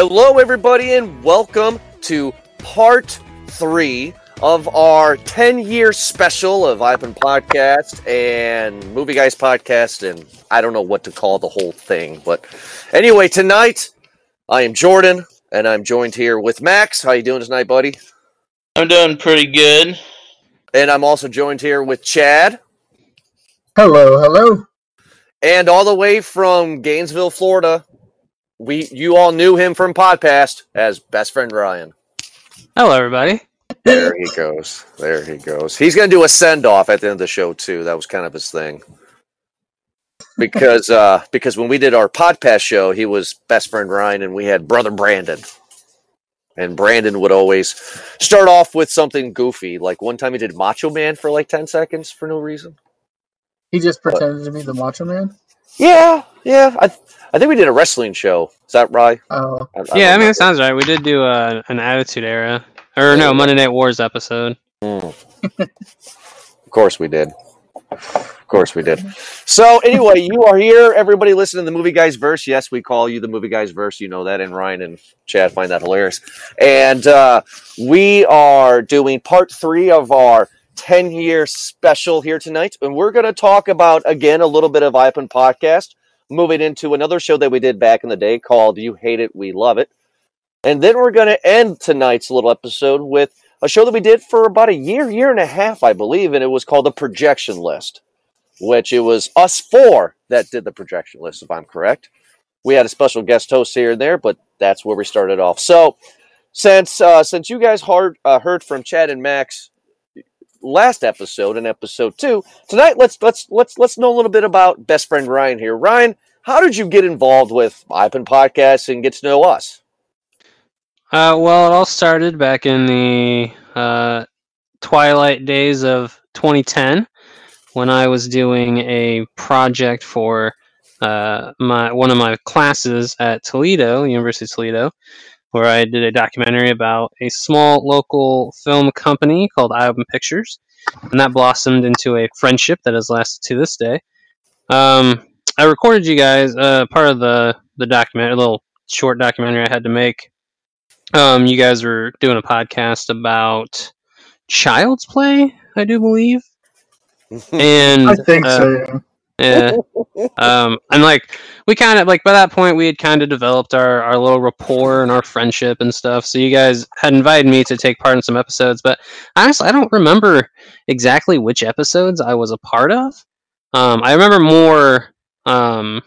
Hello, everybody, and welcome to part three of our 10 year special of Ipan Podcast and Movie Guys Podcast. And I don't know what to call the whole thing. But anyway, tonight I am Jordan and I'm joined here with Max. How you doing tonight, buddy? I'm doing pretty good. And I'm also joined here with Chad. Hello, hello. And all the way from Gainesville, Florida, we you all knew him from Podcast as best friend Ryan. Hello, everybody. There he goes. There he goes. He's going to do a send off at the end of the show too. That was kind of his thing. Because uh because when we did our podcast show, he was best friend Ryan and we had brother Brandon. And Brandon would always start off with something goofy. Like one time he did Macho Man for like 10 seconds for no reason. He just pretended to be the Macho Man. Yeah, yeah. I I think we did a wrestling show. Is that right? Oh, I, Yeah, I mean, know. that sounds right. We did do uh, an Attitude Era, or no, Monday Night Wars episode. Mm. of course we did. Of course we did. So anyway, you are here. Everybody listening to the Movie Guys verse. Yes, we call you the Movie Guys verse. You know that, and Ryan and Chad find that hilarious. And uh, we are doing part three of our 10 year special here tonight. And we're going to talk about, again, a little bit of Ipan Podcast, moving into another show that we did back in the day called You Hate It, We Love It. And then we're going to end tonight's little episode with a show that we did for about a year, year and a half, I believe, and it was called the Projection List, which it was us four that did the projection list, if I'm correct. We had a special guest host here and there, but that's where we started off. So, since uh, since you guys heard uh, heard from Chad and Max last episode in episode two, tonight let's let's let's let's know a little bit about best friend Ryan here. Ryan, how did you get involved with Ipan Podcasts and get to know us? Uh, well, it all started back in the uh, twilight days of 2010 when I was doing a project for uh, my one of my classes at Toledo, University of Toledo, where I did a documentary about a small local film company called Iowa Pictures, and that blossomed into a friendship that has lasted to this day. Um, I recorded you guys uh, part of the the documentary, a little short documentary I had to make. Um, you guys were doing a podcast about Child's Play, I do believe, and I think uh, so. yeah. um, and like we kind of like by that point we had kind of developed our our little rapport and our friendship and stuff. So you guys had invited me to take part in some episodes, but honestly, I don't remember exactly which episodes I was a part of. Um, I remember more um,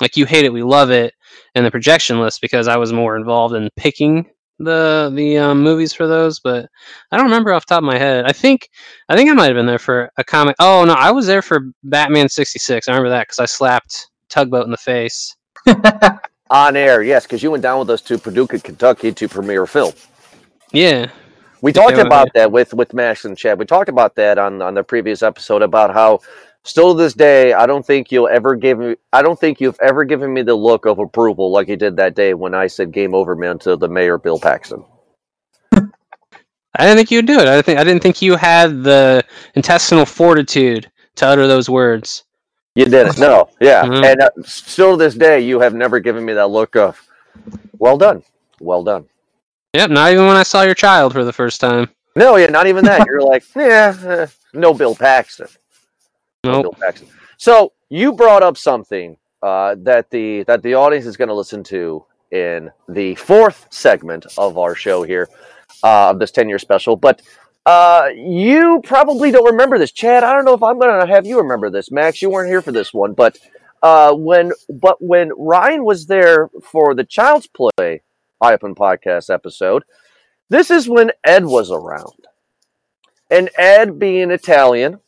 like you hate it, we love it, and the projection list because I was more involved in picking the the um, movies for those. But I don't remember off the top of my head. I think I think I might have been there for a comic. Oh no, I was there for Batman sixty six. I remember that because I slapped Tugboat in the face. On air, yes, because you went down with us to Paducah, Kentucky to premiere film. Yeah, We talked about that with with Max and Chad. We talked about that on on the previous episode about how still to this day I don't think you'll ever give me I don't think you've ever given me the look of approval like you did that day when I said game over man to the mayor Bill Paxton. I didn't think you'd do it. I think I didn't think you had the intestinal fortitude to utter those words. You did it. No, yeah. Mhm. And uh, still to this day you have never given me that look of well done. Well done. Yep, not even when I saw your child for the first time. No, yeah, not even that. You're like, yeah, eh, no Bill Paxton. No Nope. So you brought up something uh, that the that the audience is going to listen to in the fourth segment of our show here uh, of this ten year special. But uh, you probably don't remember this, Chad. I don't know if I'm going to have you remember this, Max. You weren't here for this one, but uh, when but when Ryan was there for the Child's Play Open podcast episode, this is when Ed was around, and Ed being Italian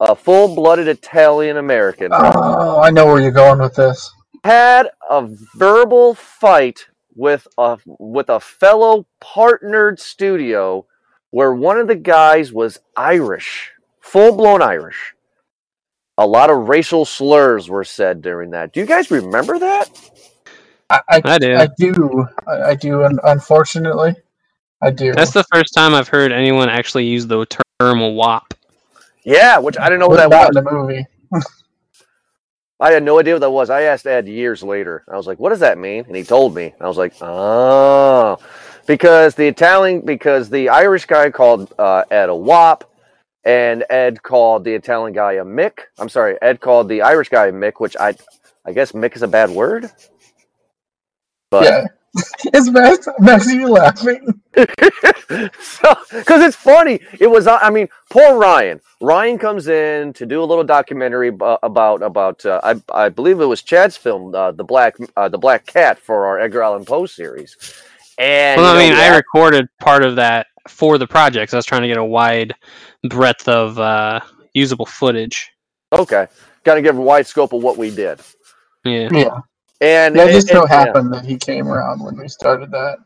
a full-blooded Italian American, Oh, I know where you're going with this. had a verbal fight with a with a fellow partnered studio where one of the guys was Irish, full-blown Irish. A lot of racial slurs were said during that. Do you guys remember that? I, I, I do. I do. I, I do. un- Unfortunately, I do. That's the first time I've heard anyone actually use the term "wop." Yeah, which I didn't know what that was. in the movie. I had no idea what that was. I asked Ed years later. I was like, "What does that mean?" And he told me. I was like, "Oh, because the Italian, because the Irish guy called uh, Ed a wop, and Ed called the Italian guy a Mick. I'm sorry, Ed called the Irish guy a Mick, which I, I guess Mick is a bad word. But yeah. It's Max, Max, are you laughing? so because it's funny it was i mean poor ryan ryan comes in to do a little documentary about about uh, I, I believe it was chad's film uh, the black uh, the black cat for our edgar allan poe series and Well, I you mean, know, I recorded part of that for the project. 'cause I was trying to get a wide breadth of uh, usable footage. okay gotta give a wide scope of what we did Yeah. Yeah. And That just so and- yeah. happened that he came around when we started that.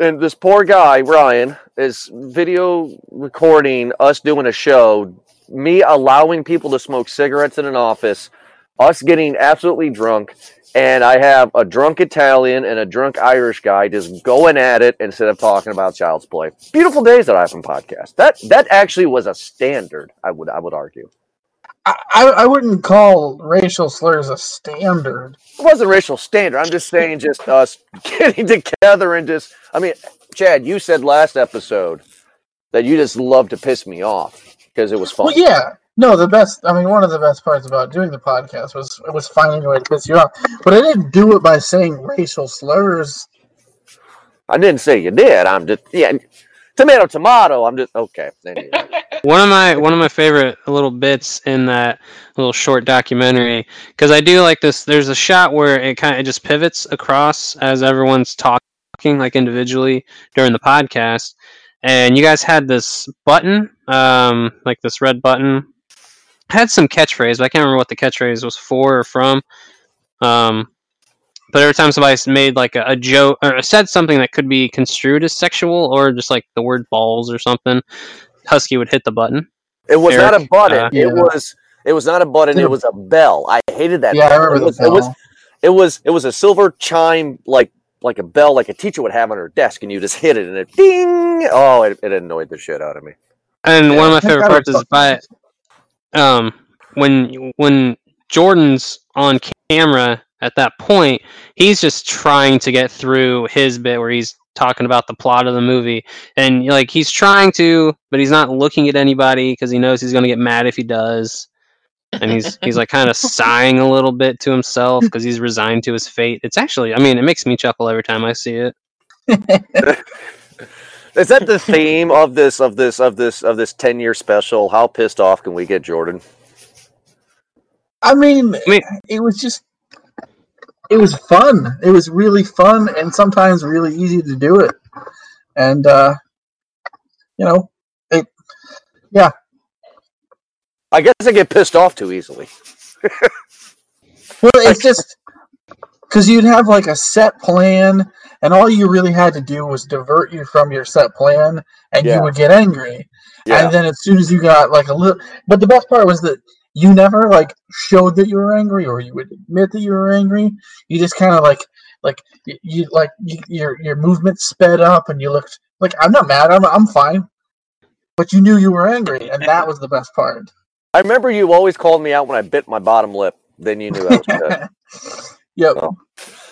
and this poor guy ryan is video recording us doing a show me allowing people to smoke cigarettes in an office us getting absolutely drunk and i have a drunk italian and a drunk irish guy just going at it instead of talking about child's play beautiful days that i have on podcast that that actually was a standard i would i would argue I, I, I wouldn't call racial slurs a standard. it wasn't racial standard i'm just saying just us getting together and just i mean chad you said last episode that you just love to piss me off because it was fun Well, yeah. No, the best. I mean, one of the best parts about doing the podcast was was finding a way to piss you off. But I didn't do it by saying racial slurs. I didn't say you did. I'm just yeah, tomato tomato. I'm just okay. Anyway. One of my one of my favorite little bits in that little short documentary because I do like this. There's a shot where it kind of just pivots across as everyone's talking like individually during the podcast, and you guys had this button, um, like this red button, had some catchphrase, but I can't remember what the catchphrase was for or from. Um, but every time somebody made like a, a joke or said something that could be construed as sexual or just like the word balls or something, Husky would hit the button. It was not a button. uh, it Yeah. was it was not a button. It was a bell. I hated that. Yeah, I remember it the was, it was bell. it was it was a silver chime like like a bell like a teacher would have on her desk, and you just hit it and it ding. Oh, it, it annoyed the shit out of me. And one of my favorite parts is by um when when Jordan's on camera at that point, he's just trying to get through his bit where he's talking about the plot of the movie and like he's trying to but he's not looking at anybody because he knows he's going to get mad if he does and he's he's like kind of sighing a little bit to himself because he's resigned to his fate it's actually i mean it makes me chuckle every time i see it Is that the theme of this of this of this of this ten year special? How pissed off can we get Jordan? I mean, I mean- it was just. It was fun. It was really fun, and sometimes really easy to do it. And uh, you know, it. Yeah. I guess I get pissed off too easily. Well, it's just because you'd have like a set plan, and all you really had to do was divert you from your set plan, and Yeah. you would get angry. Yeah. And then as soon as you got like a little, but the best part was that you never like showed that you were angry, or you would admit that you were angry. You just kind of like, like you, you like you, your your movement sped up, and you looked like I'm not mad. I'm I'm fine. But you knew you were angry, and that was the best part. I remember you always called me out when I bit my bottom lip. Then you knew I was good. yep. Oh.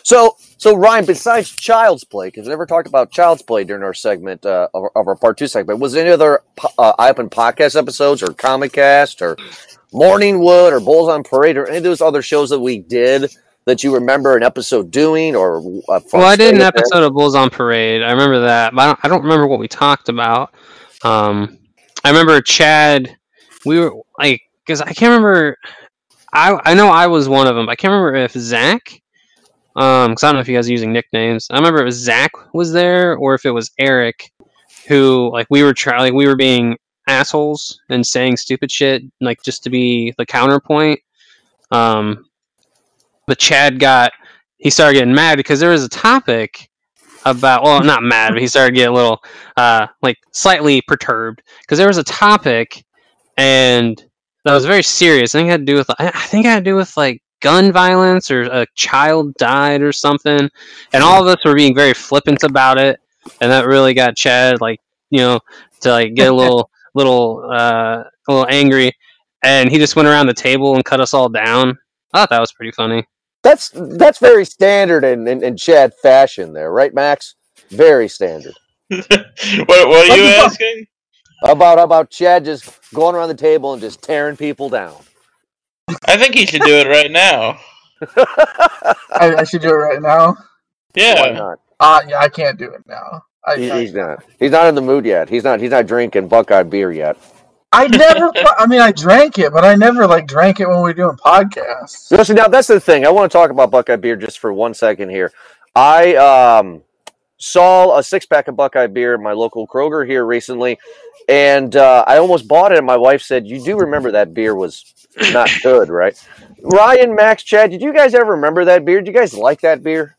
So, so Ryan, besides Child's Play, because we never talked about Child's Play during our segment uh, of, of our part two segment, was there any other uh, Eye Open podcast episodes or Comic Cast or Morningwood or Bulls on Parade or any of those other shows that we did that you remember an episode doing or? Uh, Well, I did an episode of Bulls on Parade. I remember that, but I don't, I don't remember what we talked about. Um, I remember Chad. We were like, because I can't remember. I I know I was one of them. But I can't remember if Zach. Um, because I don't know if you guys are using nicknames. I remember if Zach was there, or if it was Eric, who like we were trying, like we were being assholes and saying stupid shit, like just to be the counterpoint. Um, but Chad got he started getting mad because there was a topic about well not mad but he started getting a little uh like slightly perturbed. Because there was a topic and that was very serious. I think it had to do with i think it had to do with like gun violence or a child died or something. And all of us were being very flippant about it. And that really got chad like you know to like get a little little uh a little angry and he just went around the table and cut us all down I thought that was pretty funny. That's that's very standard in, in, in Chad fashion there, right, Max? Very standard. what, what are you What asking? About about Chad just going around the table and just tearing people down. I think he should do it right now. I, I should do it right now. Yeah. Why not? Uh, yeah, I can't do it now. I, He, I, he's not. He's not in the mood yet. He's not. He's not drinking Buckeye beer yet. I never. I mean, I drank it, but I never like drank it when we were doing podcasts. Listen, now that's the thing. I want to talk about Buckeye beer just for one second here. I um, saw a six pack of Buckeye beer at my local Kroger here recently, and uh, I almost bought it. And my wife said, "You do remember that beer was not good, right?" Ryan, Max, Chad, did you guys ever remember that beer? Did you guys like that beer?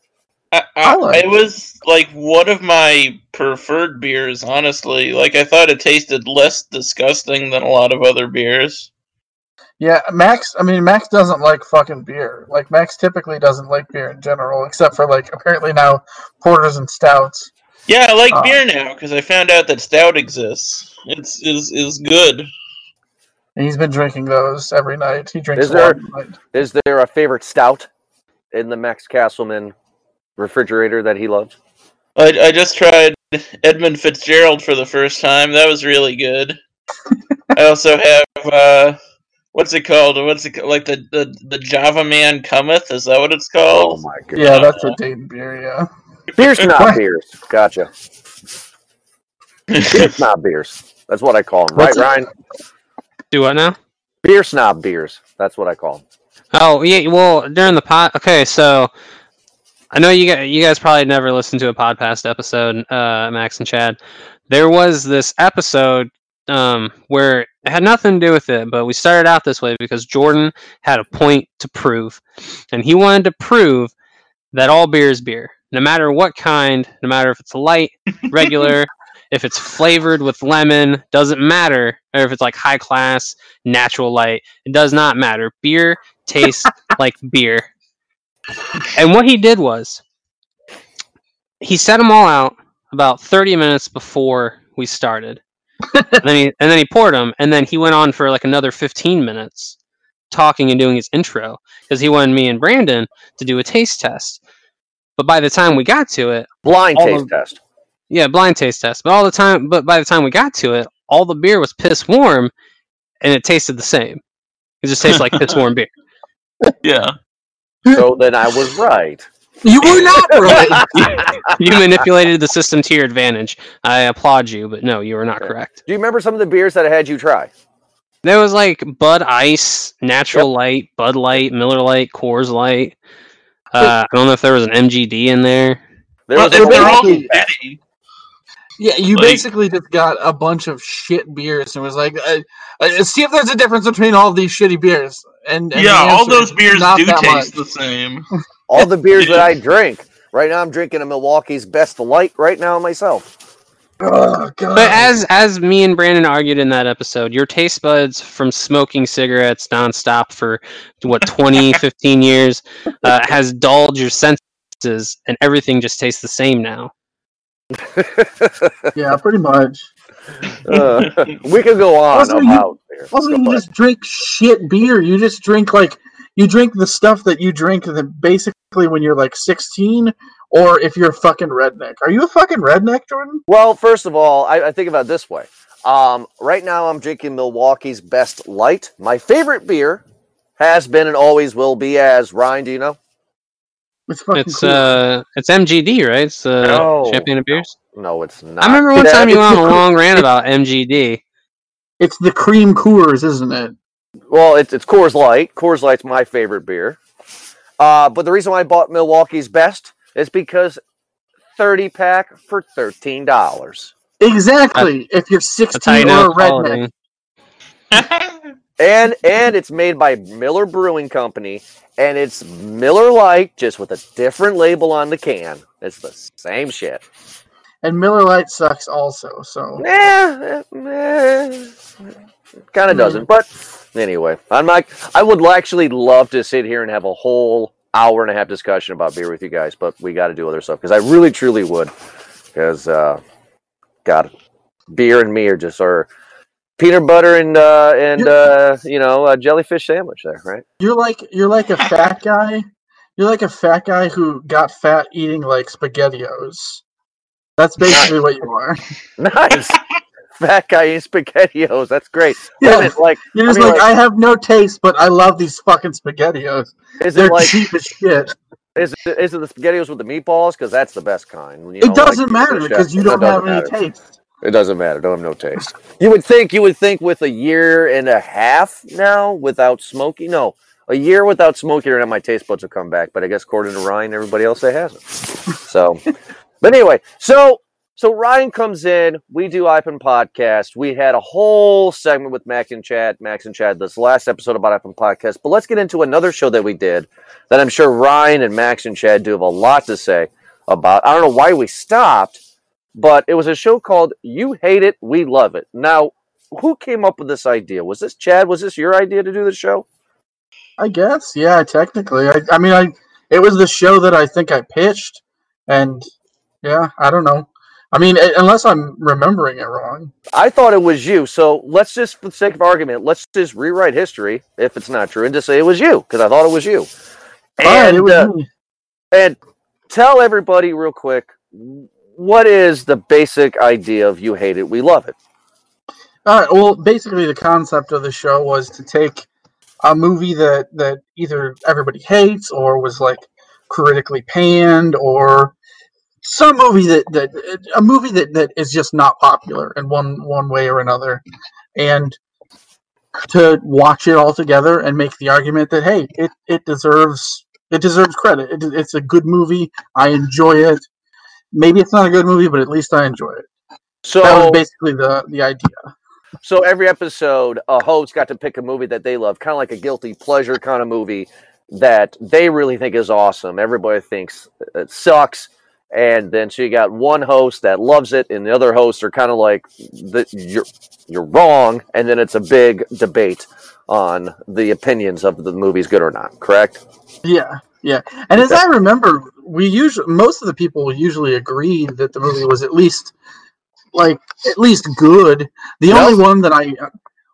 I, I I, like it was like one of my preferred beers, honestly. Like I thought it tasted less disgusting than a lot of other beers. Yeah, Max. I mean, Max doesn't like fucking beer. Like Max typically doesn't like beer in general, except for like apparently now porters and stouts. Yeah, I like Uh. beer now because I found out that stout exists. It's is is good. And he's been drinking those every night. He drinks Is there- one night. Is there a favorite stout in the Max Castleman refrigerator that he loves? I I just tried Edmund Fitzgerald for the first time. That was really good. I also have uh, what's it called? What's it like the, the the Java Man cometh? Is that what it's called? Oh my god! Yeah, that's a Dayton beer. Yeah. Beers, not beers. Gotcha. Beer snob beers. That's what I call them, right, it- Ryan? Do what now? Beer snob beers. That's what I call them. Oh yeah, well during the pot. Okay, so I know you guys, you guys probably never listened to a podcast episode, uh, Max and Chad. There was this episode um, where it had nothing to do with it, but we started out this way because Jordan had a point to prove, and he wanted to prove that all beer is beer, no matter what kind, no matter if it's light, regular, if it's flavored with lemon, doesn't matter, or if it's like high class, natural light, it does not matter. Beer tastes like beer. And what he did was he set them all out about 30 minutes before we started. and then he and then he poured them and then he went on for like another 15 minutes talking and doing his intro because he wanted me and Brandon to do a taste test. But by the time we got to it, Blind taste of- test. yeah, blind taste test. But all the time, but by the time we got to it, all the beer was piss warm, and it tasted the same. It just tastes like piss warm beer. Yeah. So then I was right. You were not right. You manipulated the system to your advantage. I applaud you, but no, you were not Okay. correct. Do you remember some of the beers that I had you try? There was like Bud Ice, Natural Light, Bud Light, Miller Lite, Coors Light. Uh, I don't know if there was an MGD in there. There Well, was so they're all basically- shitty. Yeah, you Like- basically just got a bunch of shit beers and was like, uh, uh, see if there's a difference between all these shitty beers. And, and Yeah, all those beers do taste much. the same. all the beers that I drink. Right now, I'm drinking a Milwaukee's Best Light right now myself. Oh, God. But as as me and Brandon argued in that episode, your taste buds from smoking cigarettes nonstop for what 20, 15 years uh, has dulled your senses, and everything just tastes the same now. yeah, pretty much. Uh, we could go on Also, you- about beer. Also, you just drink shit beer. You just drink like you drink the stuff that you drink the, basically when you're like 16, or if you're a fucking redneck. Are you a fucking redneck, Jordan? Well, first of all, I, I think about it this way. Um, right now, I'm drinking Milwaukee's Best Light. My favorite beer has been and always will be. As Ryan, do you know? It's fucking It's cool. uh, it's MGD, right? It's uh, No, champagne of beers. No, it's not. I remember one time you it's went on a the- long rant about MGD. it's the cream Coors, isn't it? Well, it's it's Coors Light. Coors Light's my favorite beer. Uh, but the reason why I bought Milwaukee's Best is because 30 pack for thirteen dollars. Exactly. if you're That's how 16 you know or a it's redneck. quality. And and it's made by Miller Brewing Company, and it's Miller Lite, just with a different label on the can. It's the same shit. And Miller Lite sucks also. So Eh, kind of doesn't. But anyway, I'm like, I would actually love to sit here and have a whole hour and a half discussion about beer with you guys, but we got to do other stuff because I really truly would. Because, uh, God, beer and me are just are peanut butter and uh, and uh, you know a jellyfish sandwich there, right? You're like you're like a fat guy. You're like a fat guy who got fat eating like spaghettios. That's basically what you are. Nice. Fat guy eating spaghettios. That's great. Yeah. Is it like You're I mean, like, like- I have no taste, but I love these fucking spaghettios. is They're it like cheap as shit. is it, is it the spaghettios with the meatballs? Because that's the best kind. you know, it doesn't the matter because you don't have doesn't any matter. taste. It doesn't matter. Don't have no taste. You would think you would think with a year and a half now without smoking. No, a year without smoking, and my taste buds will come back. But I guess according to Ryan, everybody else they hasn't. So, but anyway, so so Ryan comes in. We do Ipen podcast. We had a whole segment with Mac and Chad, Max and Chad. This last episode about Ipen podcast. But let's get into another show that we did that I'm sure Ryan and Max and Chad do have a lot to say about. I don't know why we stopped but it was a show called You Hate It, We Love It. Now, who came up with this idea? Was this Chad? Was this your idea to do the show? I guess, yeah, technically. I, I mean, I it was the show that I think I pitched, and yeah, I don't know. I mean, unless I'm remembering it wrong. I thought it was you. So let's just, for the sake of argument, let's just rewrite history if it's not true and just say it was you because I thought it was you. Right, And it was uh, and tell everybody real quick what is the basic idea of You Hate It, We Love It. All right. Well, basically, the concept of the show was to take a movie that that either everybody hates or was like critically panned, or some movie that that a movie that that is just not popular in one one way or another, and to watch it all together and make the argument that hey, it it deserves it deserves credit. It, it's a good movie. I enjoy it. Maybe it's not a good movie, but at least I enjoy it. So That was basically the the idea. So every episode, a host got to pick a movie that they love, kind of like a guilty pleasure kind of movie that they really think is awesome. Everybody thinks it sucks, and then so you got one host that loves it, and the other hosts are kind of like, the, "You're you're wrong," and then it's a big debate on the opinions of the movie's good or not. Correct? Yeah, yeah. And as I remember, we usually most of the people usually agreed that the movie was at least like at least good. The No. only one that I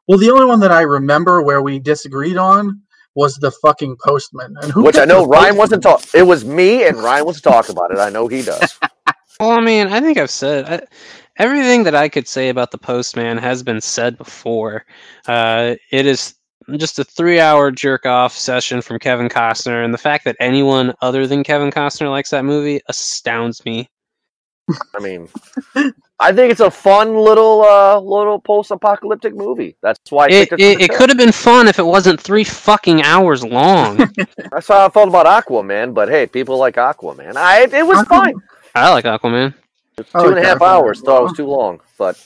well, the only one that I remember where we disagreed on was the fucking postman. And who Which I know Ryan Postman? wasn't talking. It was me and Ryan was talking about it. I know he does. Well, I mean, I think I've said I, everything that I could say about the Postman has been said before. Uh, it is just a three-hour jerk-off session from Kevin Costner, and the fact that anyone other than Kevin Costner likes that movie astounds me. I mean, I think it's a fun little uh, little post-apocalyptic movie. That's why I It, it. it, it could have been fun if it wasn't three fucking hours long. That's how I felt about Aquaman. But hey, people like Aquaman. I it was Aquaman- fine. I like Aquaman. I Two and a half Aquaman hours. Thought it was too long. But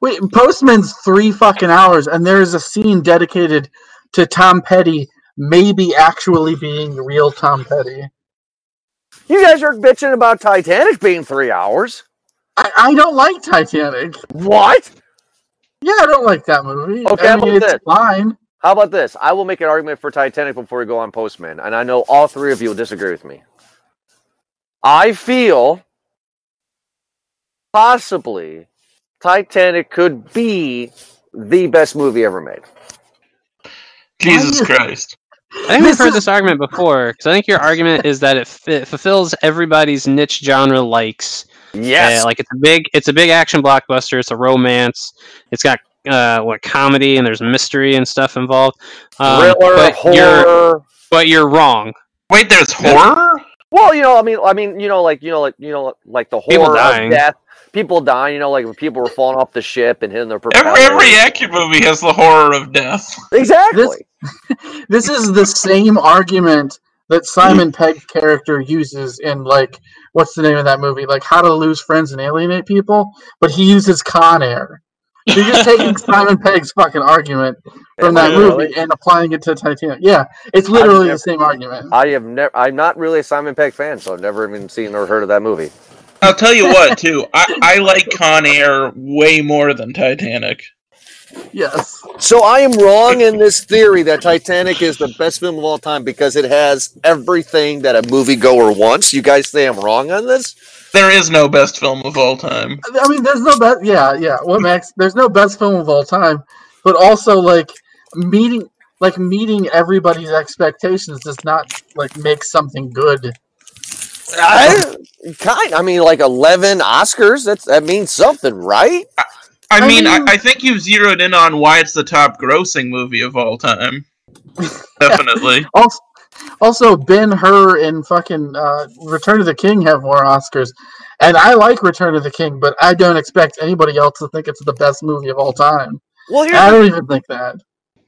Wait, Postman's three fucking hours, and there is a scene dedicated to Tom Petty maybe actually being real Tom Petty. you guys are bitching about Titanic being three hours. I, I don't like Titanic. What? Yeah, I don't like that movie. Okay, I mean, it's this? fine. How about this? I will make an argument for Titanic before we go on Postman, and I know all three of you will disagree with me. I feel possibly Titanic could be the best movie ever made. Jesus Christ. I think we've heard this argument before, because I think your argument is that it, f- it fulfills everybody's niche genre likes. Yes. Uh, like it's a big, it's a big action blockbuster. It's a romance. It's got uh, what comedy and there's mystery and stuff involved. Um, Thriller, but you're, horror. but you're wrong. Wait, there's horror? Well, you know, I mean, I mean, you know, like you know, like you know, like the People horror dying. of death, people dying. You know, like when people were falling off the ship and hitting their propeller. Every, every action movie has the horror of death. exactly. This is the same argument that Simon Pegg's character uses in like what's the name of that movie? Like How to Lose Friends and Alienate People, but he uses Con Air. You're just taking Simon Pegg's fucking argument from that I movie and applying it to Titanic. Yeah, it's literally never- the same argument. I have never. I'm not really a Simon Pegg fan, so I've never even seen or heard of that movie. I'll tell you what, too. I, I like Con Air way more than Titanic. Yes. So I am wrong in this theory that Titanic is the best film of all time because it has everything that a moviegoer wants. You guys say I'm wrong on this? There is no best film of all time. I mean, there's no best. Yeah, yeah. What Max? There's no best film of all time, but also like meeting, like meeting everybody's expectations does not like make something good. I, kind. I mean, like eleven Oscars. That's that means something, right? I, I mean, mean- I, I think you've zeroed in on why it's the top grossing movie of all time. Definitely. Also, also Ben Hur and fucking uh, Return of the King have more Oscars, and I like Return of the King, but I don't expect anybody else to think it's the best movie of all time. Well, I don't even think that.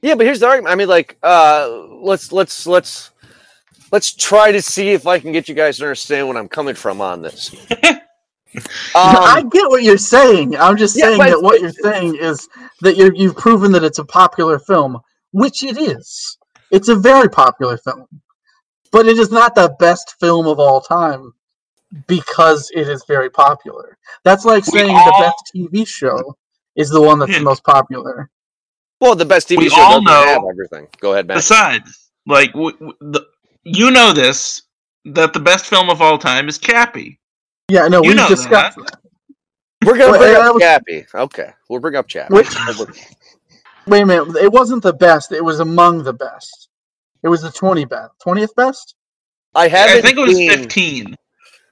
Yeah, but here's the argument. I mean, like, uh, let's let's let's let's try to see if I can get you guys to understand what I'm coming from on this. I Um, get what you're saying. I'm just Yeah, saying that what you're saying is that you're, you've proven that it's a popular film, which it is. It's a very popular film, but it is not the best film of all time because it is very popular. That's like We saying all- the best TV show is the one that's Yeah. the most popular. well, the best TV We show all doesn't know- have everything. Go ahead, Matt. Besides, like, w- w- the, you know this that the best film of all time is Chappie. Yeah, no, You we've discussed that. We're gonna Well, bring up was- Chappie. Okay, we'll bring up Chappie. Which- Wait a minute, it wasn't the best. It was among the best. It was the twenty best, twentieth best. I haven't. I think it was seen, 15.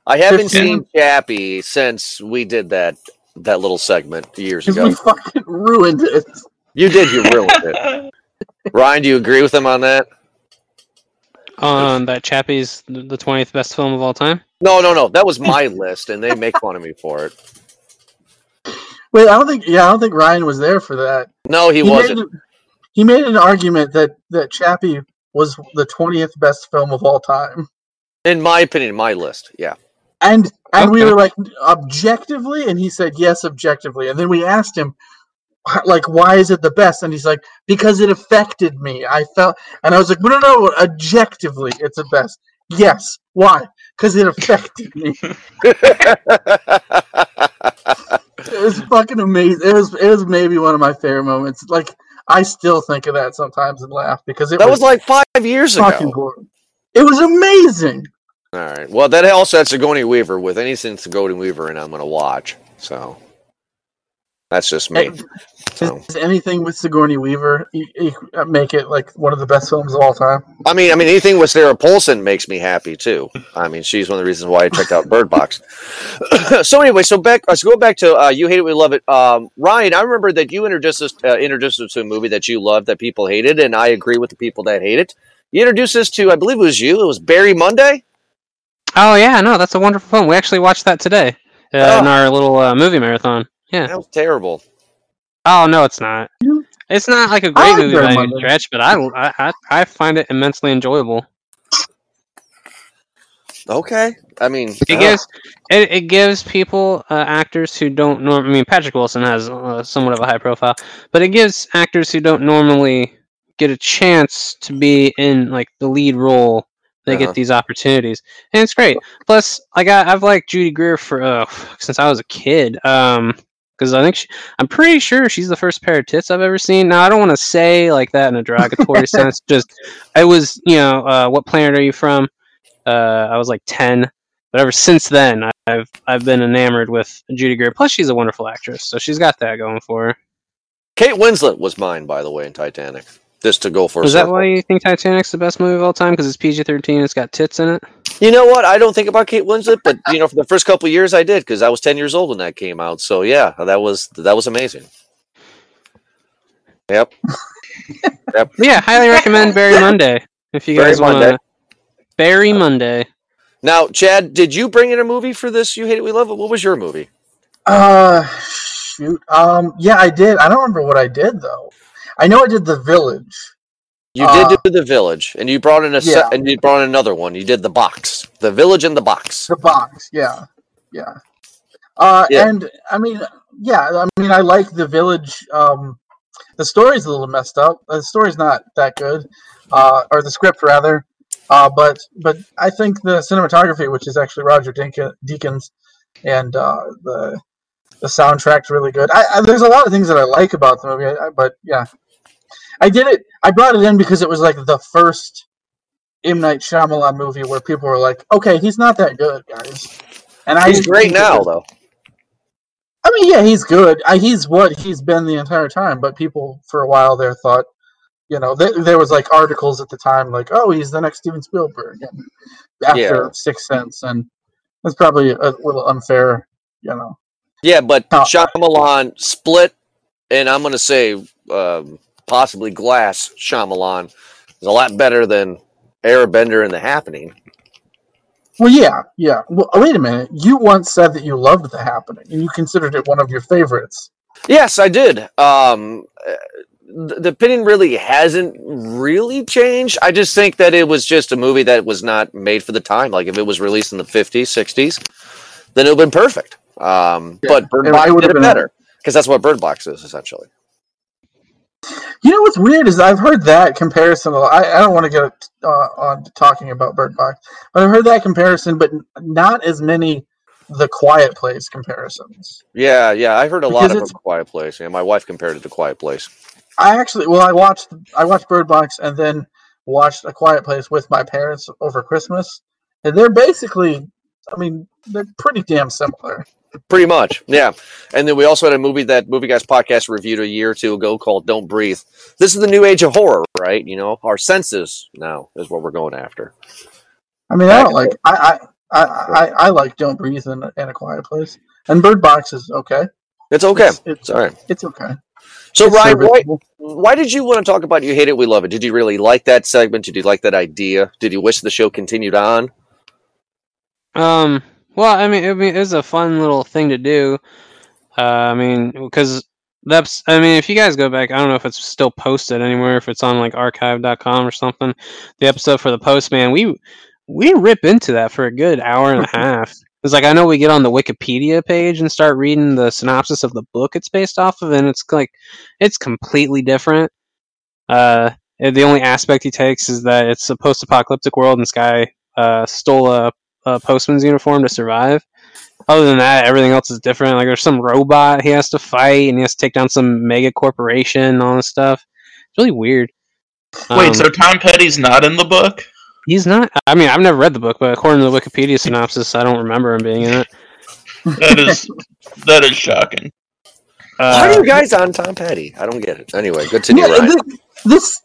I haven't 15? seen Chappie since we did that that little segment years ago. we fucking ruined it. You did. You ruined it. Ryan, do you agree with him on that? On that Chappie's the the twentieth best film of all time. No, no, no. That was my list, and they make fun of me for it. Wait, I don't think. Yeah, I don't think Ryan was there for that. No, he, made wasn't. an- he made an argument that that Chappie was the twentieth best film of all time, In my opinion, my list. Yeah. and and we were like objectively, and he said yes, objectively, and then we asked him. "Wh- Like, why is it the best? And he's like, because it affected me. I felt, and I was like, no, no, no, objectively, it's the best. Yes. Why? Because it affected me. It was fucking amazing. It was it was maybe one of my favorite moments. Like I still think of that sometimes and laugh because it that was, was like five years fucking ago. cool. It was amazing. All right. Well, that also had Sigourney Weaver. With anything Sigourney Weaver and I'm going to watch. So that's just me. Hey, So. Does anything with Sigourney Weaver make it like one of the best films of all time? I mean, I mean, anything with Sarah Paulson makes me happy too. I mean, she's one of the reasons why I checked out Bird Box. so anyway, so back, let's go back to uh, you hate it, we love it. Um, Ryan, I remember that you introduced us, uh, introduced us to a movie that you loved that people hated, and I agree with the people that hate it. You introduced us to, I believe it was you. It was Barry Munday. Oh yeah, no, that's a wonderful film. We actually watched that today uh, in Oh. our little uh, movie marathon. Yeah. That was terrible. Oh no, it's not. It's not like a great like movie by any stretch, but I, I I I find it immensely enjoyable. Okay. I mean, It uh, gives it, it gives people uh, actors who don't norm. I mean, Patrick Wilson has uh, somewhat of a high profile, but it gives actors who don't normally get a chance to be in like the lead role. They Uh-huh. get these opportunities, and it's great. Plus, like I, I've liked Judy Greer for uh, since I was a kid. Um, because I think she, I'm pretty sure she's the first pair of tits I've ever seen. Now I don't want to say like that in a derogatory sense. Just I was, you know, uh, what planet are you from? Uh, I was like ten, but ever since then, I- I've I've been enamored with Judy Greer. Plus, she's a wonderful actress, so she's got that going for her. Kate Winslet was mine, by the way, in Titanic. Just to go for a Is that why you think Titanic's the best movie of all time? Because it's PG-13, it's got tits in it. You know what? I don't think about Kate Winslet, but you know, for the first couple of years, I did because I was ten years old when that came out. So yeah, that was that was amazing. Yep. yep. yeah, highly recommend Barry Munday if you Barry guys want to. Barry Munday. Now, Chad, did you bring in a movie for this? You hate it, we love it. What was your movie? Uh, shoot. Um, yeah, I did. I don't remember what I did though. I know I did The Village. You Uh, did do the Village, and you brought in a yeah. set, and you brought in another one. You did the box, the Village and the box. The box, yeah, yeah. Uh, Yeah. and I mean, yeah, I mean, I like the village. Um, the story's a little messed up. The story's not that good, uh, or the script rather. Uh, but but I think the cinematography, which is actually Roger Dinkin, Deakins, and uh, the The soundtrack's really good. I, I, there's a lot of things that I like about the movie, I, but yeah, I did it. I brought it in because it was like the first M Night Shyamalan movie where people were like, "Okay, he's not that good, guys." And I He's didn't great now, though. I mean, yeah, he's good. I, he's what he's been the entire time. But people for a while there thought, you know, th- there was like articles at the time like, "Oh, he's the next Steven Spielberg," and after Yeah. Sixth Sense, and that's probably a little unfair, you know. Yeah, but. Shyamalan split, and I'm going to say um, possibly Glass Shyamalan is a lot better than Airbender and The Happening. Well, yeah, yeah. Well, wait a minute. You once said that you loved The Happening, and you considered it one of your favorites. Yes, I did. Um, the opinion really hasn't really changed. I just think that it was just a movie that was not made for the time. Like if it was released in the 50s, 60s, then it would have been perfect. Um, Yeah, but Bird Box would did it better because that's what Bird Box is essentially. You know what's weird is I've heard that comparison. a lot. I, I don't want to get uh, on to talking about Bird Box, but I've heard that comparison, but not as many the Quiet Place comparisons. Yeah, yeah, I heard a lot of Quiet Place. Yeah, my wife compared it to Quiet Place. I actually, well, I watched I watched Bird Box and then watched A Quiet Place with my parents over Christmas, and they're basically, I mean, they're pretty damn similar. Pretty much, yeah. And then we also had a movie that Movie Guys podcast reviewed a year or two ago called "Don't Breathe." This is the new age of horror, right? You know, our senses now is what we're going after. I mean, I don't like I I, I, I, I like Don't Breathe in, a- in A Quiet Place, and Bird Box is okay. It's okay. It's, it's, It's all right. it's okay. So, It's Ryan, why, why did you want to talk about "You Hate It, We Love It"? Did you really like that segment? Did you like that idea? Did you wish the show continued on? Um. Well, I mean, I mean, it was a fun little thing to do. Uh, I mean, because that's. I mean, if you guys go back, I don't know if it's still posted anywhere, if it's on like archive.com or something. The episode for the Postman, we we rip into that for a good hour and a half. It's like I know we get on the Wikipedia page and start reading the synopsis of the book it's based off of, and it's like it's completely different. Uh, the only aspect he takes is that it's a post-apocalyptic world, and this guy uh, stole a a postman's uniform to survive. Other than that, everything else is different. Like there's some robot he has to fight, and he has to take down some mega corporation and all this stuff. It's really weird. Wait, Um, so Tom Petty's not in the book? he's not. I mean, I've never read the book, but according to the Wikipedia synopsis, I don't remember him being in it. That is that is shocking. Why are Uh, you guys on Tom Petty? I don't get it. Anyway, continue, Yeah, Ryan. thi- this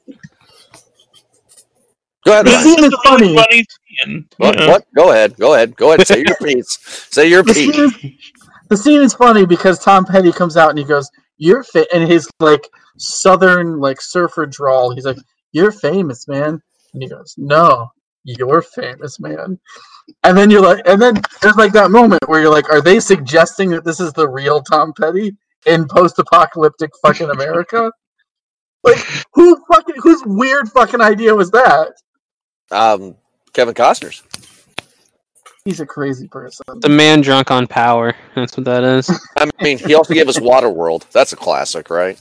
Go ahead. The Ryan. is just a really funny. funny scene. What, Yeah. what? Go ahead. Go ahead. Go ahead. Say your piece. Say your the piece. scene, is, the scene is funny because Tom Petty comes out and he goes, "You're fit," and his like southern like surfer drawl. He's like, "You're famous, man," and he goes, "No, you're famous, man." And then you're like, and then there's like that moment where you're like, "Are they suggesting that this is the real Tom Petty in post-apocalyptic fucking America?" Like, who fucking whose weird fucking idea was that? Um, Kevin Costner's. He's a crazy person. the man drunk on power. That's what that is. I mean, he also gave us Waterworld. That's a classic, right?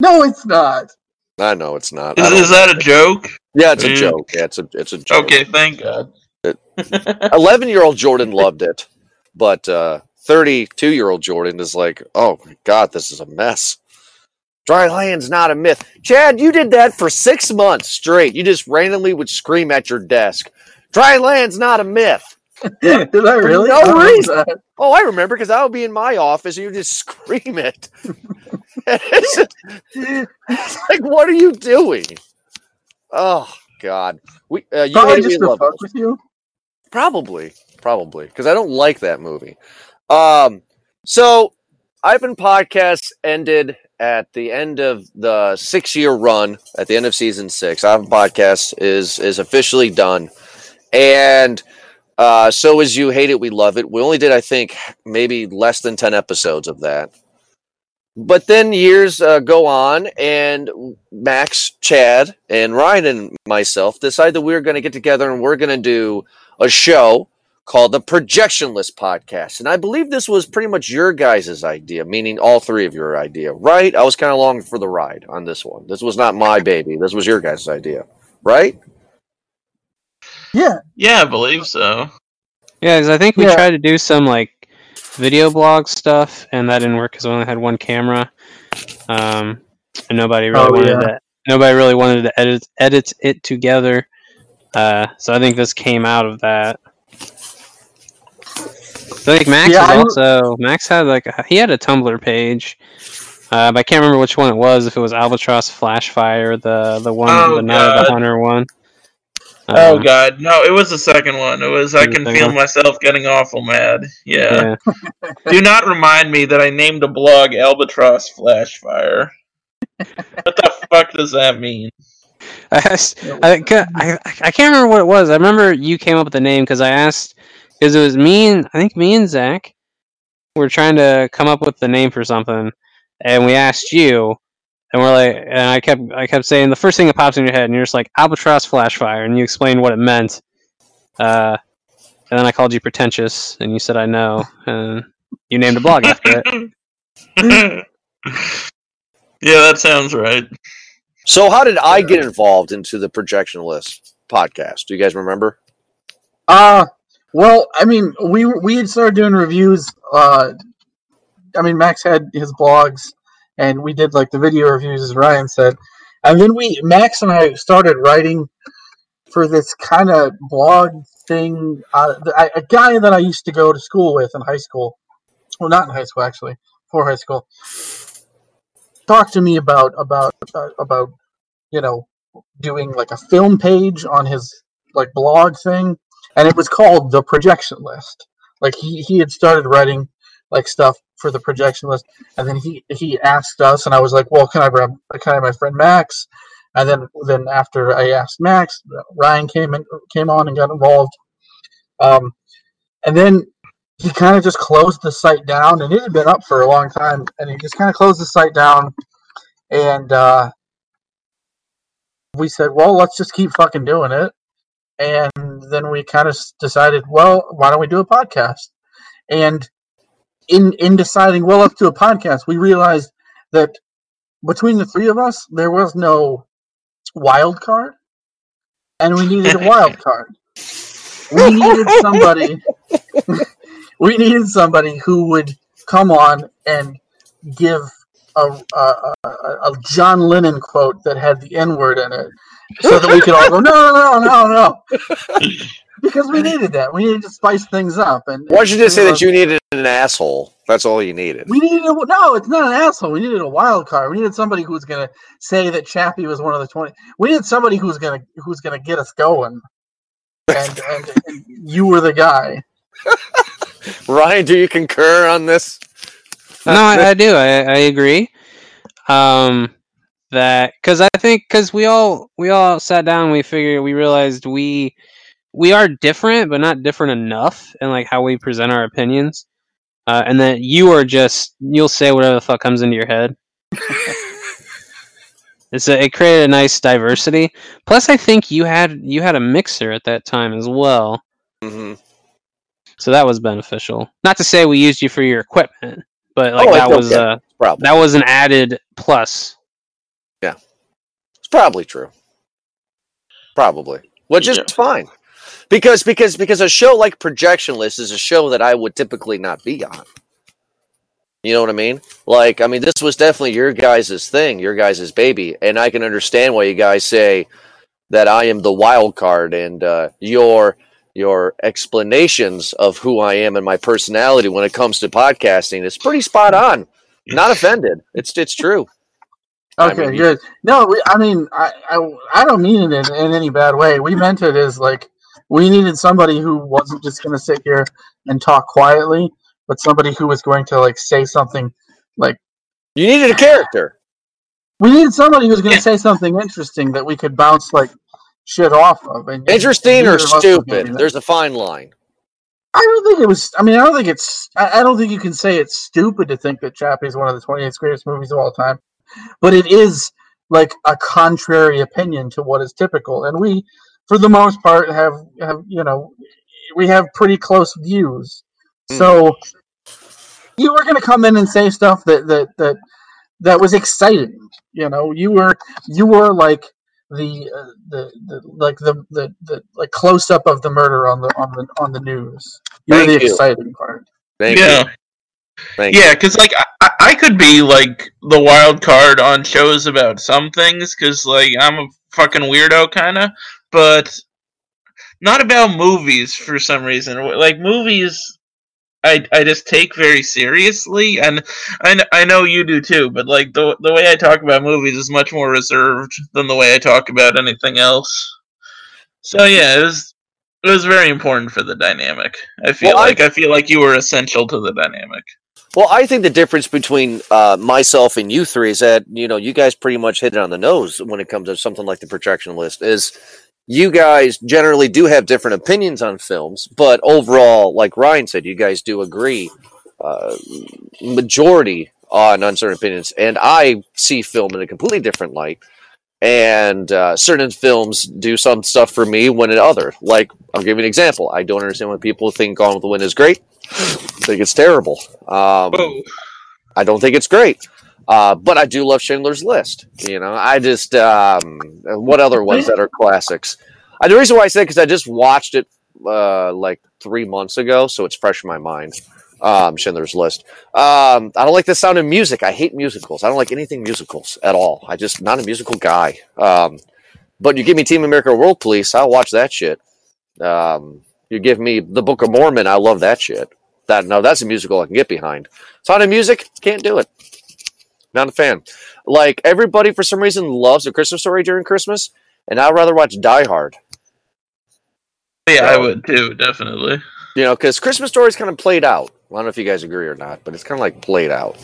No, it's not. I know it's not. Is, is that a joke? yeah, it's a joke. Yeah, it's a it's a joke. Okay, thank God. Eleven year old Jordan loved it, but uh, thirty two year old Jordan is like, oh my god, this is a mess. Dry land's not a myth. Chad, you did that for six months straight. You just randomly would scream at your desk. Dry land's not a myth. Did I really? no I don't know reason. Oh, I remember because I would be in my office and you just scream it. it's, just- it's like, what are you doing? Oh God, we uh, you Probably just to fuck with you. Probably, probably, because I don't like that movie. Um, so Ivan podcast ended at the end of the six year run. At the end of season six, our podcast is is officially done, and uh, so is you hate it, we love it. We only did, I think, maybe less than ten episodes of that. But then years uh, go on, and Max, Chad, and Ryan and myself decide that we're going to get together and we're going to do a show called the Projection List Podcast. And I believe this was pretty much your guys' idea, meaning all three of your idea, right? I was kind of along for the ride on this one. This was not my baby. This was your guys' idea, right? Yeah, Yeah, I believe so. Yeah, because I think we Yeah. tried to do some like video blog stuff, and that didn't work because I only had one camera, um, and nobody really Oh, wanted yeah. to. Nobody really wanted to edit edit it together. Uh, so I think this came out of that. So I think Max Yeah, was also Max had like a, he had a Tumblr page, uh, but I can't remember which one it was. If it was Albatross Flashfire, the the one Oh, the Night of the Hunter one. Oh Uh, god, no! It was the second one. It was I can feel one? myself getting awful mad. Yeah. yeah. Do not remind me that I named a blog Albatross Flashfire. what the fuck does that mean? I, asked, I, I, I can't remember what it was. I remember you came up with the name because I asked, because it was me and I think me and Zach were trying to come up with the name for something, and we asked you, and we're like, and I kept I kept saying the first thing that pops in your head, and you're just like Albatross Flashfire, and you explained what it meant. Uh, and then I called you pretentious, and you said I know, and you named a blog after it. yeah, that sounds right. So, how did I get involved into the projection list podcast? Do you guys remember? Uh well, I mean, we we had started doing reviews. Uh, I mean, Max had his blogs, and we did like the video reviews, as Ryan said, and then we Max and I started writing for this kind of blog thing. Uh, I, a guy that I used to go to school with in high school, well, not in high school actually, before high school, talked to me about about uh, about you know doing like a film page on his like blog thing and it was called the projection list. Like he, he had started writing like stuff for the projection list and then he he asked us and i was like well can i grab can i have my friend max? And then then after i asked max ryan came in came on and got involved. Um and then he kind of just closed the site down and it had been up for a long time and he just kind of closed the site down and uh we said well let's just keep fucking doing it and then we kind of decided, well, why don't we do a podcast? And in in deciding, well, let's do a podcast, we realized that between the three of us, there was no wild card, and we needed a wild card. We needed somebody. we needed somebody who would come on and give a, a, a, a John Lennon quote that had the N word in it, so that we could all go, no, no, no, no, no, because we needed that. We needed to spice things up. And Why don't you just say that you needed an asshole? That's all you needed. We needed a, no, it's not an asshole. We needed a wild card. We needed somebody who was going to say that Chappie was one of the twenty. We needed somebody who was going to who's going to get us going. And, and, and you were the guy. Ryan, do you concur on this? no, I, I do. I, I agree. Um, that because I think because we all we all sat down, we figured we realized we we are different, but not different enough in like how we present our opinions. Uh, and that you are just you'll say whatever the fuck comes into your head. it's a, it created a nice diversity. Plus, I think you had you had a mixer at that time as well, Mm-hmm. so that was beneficial. Not to say we used you for your equipment, but like Oh, that was okay. uh that was an added plus. Yeah, it's probably true. Probably, which is Yeah. fine, because because because a show like Projection List is a show that I would typically not be on. You know what I mean? Like, I mean, this was definitely your guys' thing, your guys' baby, and I can understand why you guys say that I am the wild card, and uh, your your explanations of who I am and my personality when it comes to podcasting is pretty spot on. Not offended. It's it's true. I Okay, mean, good. No, we, I mean, I, I, I don't mean it in, in any bad way. We meant it as like we needed somebody who wasn't just going to sit here and talk quietly, but somebody who was going to like say something. Like You needed a character. we needed somebody who was going to Yeah. say something interesting that we could bounce like shit off of. And, Interesting or of us was stupid? There's a fine line. I don't think it was. I mean, I don't think it's. I, I don't think you can say it's stupid to think that Chappie is one of the 28 greatest movies of all time, but it is like a contrary opinion to what is typical, and we, for the most part, have have you know, we have pretty close views. So you were going to come in and say stuff that that that that was exciting. You know, you were you were like the uh, the, the like the, the the like close up of the murder on the on the on the news. You were Thank the you. exciting part. Thank yeah. you. Thank Yeah, because like I, I could be like the wild card on shows about some things, because like I'm a fucking weirdo kind of, but not about movies for some reason. Like movies, I I just take very seriously, and I I know you do too. But like the the way I talk about movies is much more reserved than the way I talk about anything else. So yeah, it was it was very important for the dynamic. I feel Well, I- like I feel like you were essential to the dynamic. Well, I think the difference between uh, myself and you three is that you know you guys pretty much hit it on the nose when it comes to something like the projection list. Is you guys generally do have different opinions on films, but overall, like Ryan said, you guys do agree uh, majority on uncertain opinions, and I see film in a completely different light. And uh, certain films do some stuff for me when it other. Like I'll give you an example. I don't understand why people think Gone with the Wind is great. I think it's terrible. Um, I don't think it's great. Uh, but I do love Schindler's List. You know, I just um, what other ones that are classics? Uh, the reason why I say because I just watched it uh, like three months ago, so it's fresh in my mind. Um, Schindler's List. Um, I don't like the sound of music. I hate musicals. I don't like anything musicals at all. I just not a musical guy. Um, but you give me Team America: World Police, I'll watch that shit. Um, you give me The Book of Mormon, I love that shit. That no, that's a musical I can get behind. Sound of music, can't do it. Not a fan. Like everybody, for some reason, loves a Christmas story during Christmas, and I'd rather watch Die Hard. Yeah, I would too, definitely. You know, because Christmas story is kind of played out. I don't know if you guys agree or not, but it's kind of like played out.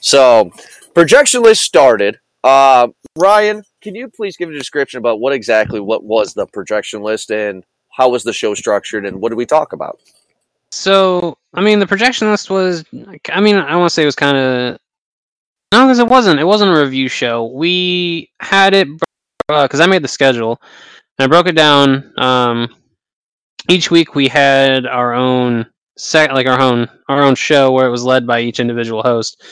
So, projection list started. Uh, Ryan, can you please give a description about what exactly what was the projection list and how was the show structured and what did we talk about? So, I mean, the projection list was, I mean, I want to say it was kind of, no, because it wasn't. It wasn't a review show. We had it, because I made the schedule, and I broke it down. Um, each week we had our own set, like our own, our own show where it was led by each individual host.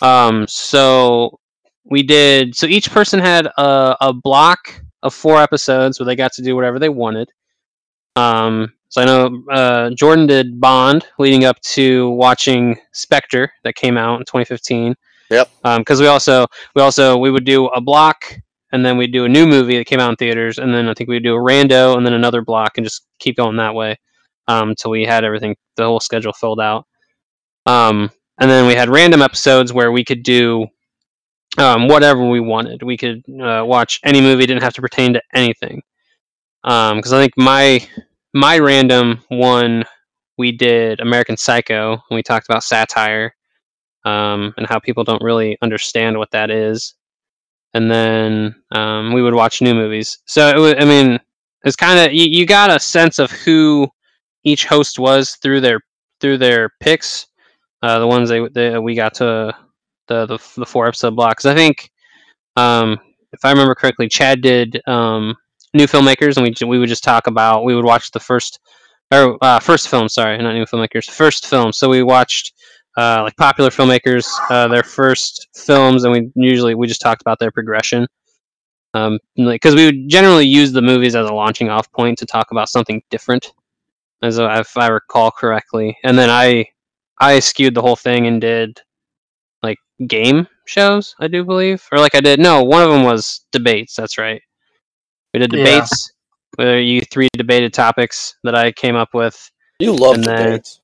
Um, so we did, so each person had a, a block of four episodes where they got to do whatever they wanted. Um, so I know uh, Jordan did Bond, leading up to watching Spectre that came out in 2015. Yep. Because we also we also we would do a block, and then we'd do a new movie that came out in theaters, and then I think we'd do a rando, and then another block, and just keep going that way um, until we had everything, the whole schedule filled out. Um, and then we had random episodes where we could do um, whatever we wanted. We could uh, watch any movie; didn't have to pertain to anything. Because I think my my random one we did American Psycho and we talked about satire um, and how people don't really understand what that is. And then um, we would watch new movies. So it was, I mean, it's kind of you, you got a sense of who each host was through their through their picks. Uh, the ones they, they we got to the the, the four episode blocks. I think um, if I remember correctly, Chad did um, new filmmakers, and we we would just talk about we would watch the first or uh, first film. Sorry, not new filmmakers. First film. So we watched uh, like popular filmmakers, uh, their first films, and we usually we just talked about their progression. Um, because we would generally use the movies as a launching off point to talk about something different, as if I recall correctly. And then I I skewed the whole thing and did like game shows, I do believe, or like I did. No, one of them was debates. That's right. We did Yeah. debates where you three debated topics that I came up with. You love And debates.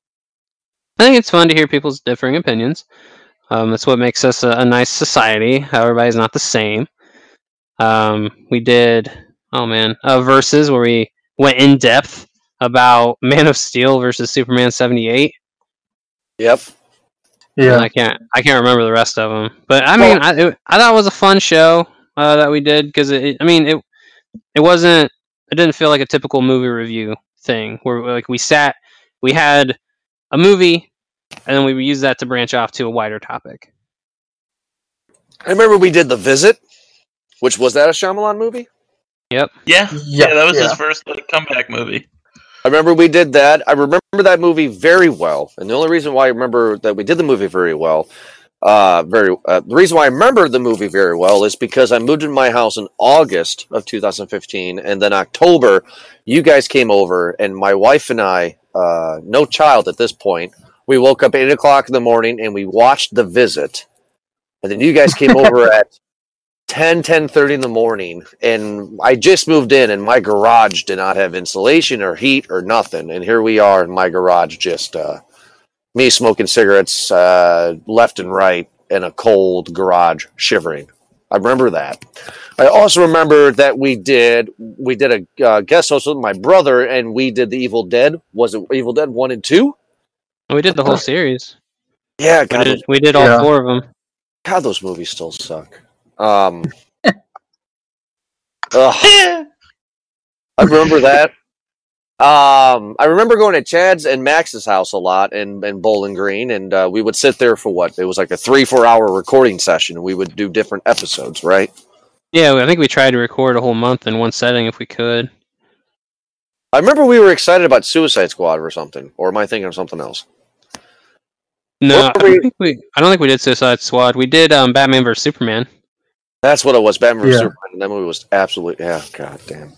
I think it's fun to hear people's differing opinions. Um, that's what makes us a, a nice society. How everybody's not the same. Um, we did, oh man, uh, verses where we went in depth about Man of Steel versus Superman seventy eight. Yep. Yeah. I can't I can't remember the rest of them. But I mean, I it, I thought it was a fun show uh, that we did because it, it- I mean it it wasn't it didn't feel like a typical movie review thing where like we sat we had a movie and then we used that to branch off to a wider topic. I remember we did The Visit, which was that a Shyamalan movie? Yeah, Yeah, yeah, that was yeah. his first like, comeback movie. I remember we did that. I remember that movie very well, and the only reason why I remember that we did the movie very well, uh, very uh, the reason why I remember the movie very well is because I moved into my house in August of 2015, and then October, you guys came over, and my wife and I, uh, no child at this point, We woke up eight o'clock in the morning and we watched The Visit, and then you guys came over at 10 10 30 in the morning and i just moved in and my garage did not have insulation or heat or nothing. And here we are in my garage just uh, me smoking cigarettes uh, left and right in a cold garage shivering i remember that i also remember that we did we did a uh, guest host with my brother and we did the evil dead was it evil dead 1 and 2 We did the whole series. yeah We did, we did all Yeah. four of them. god those movies still suck um ugh. I remember that. Um, I remember going to Chad's and Max's house a lot in, in Bowling Green, and uh, we would sit there for what? It was like a three, four hour recording session. We would do different episodes, right? Yeah, I think we tried to record a whole month in one setting if we could. I remember we were excited about Suicide Squad or something, or am I thinking of something else? No, What I we- don't think we. I don't think we did Suicide Squad. We did um, Batman vs Superman. That's what it was. Batman vs Yeah. Superman. And that movie was absolutely yeah. God damn.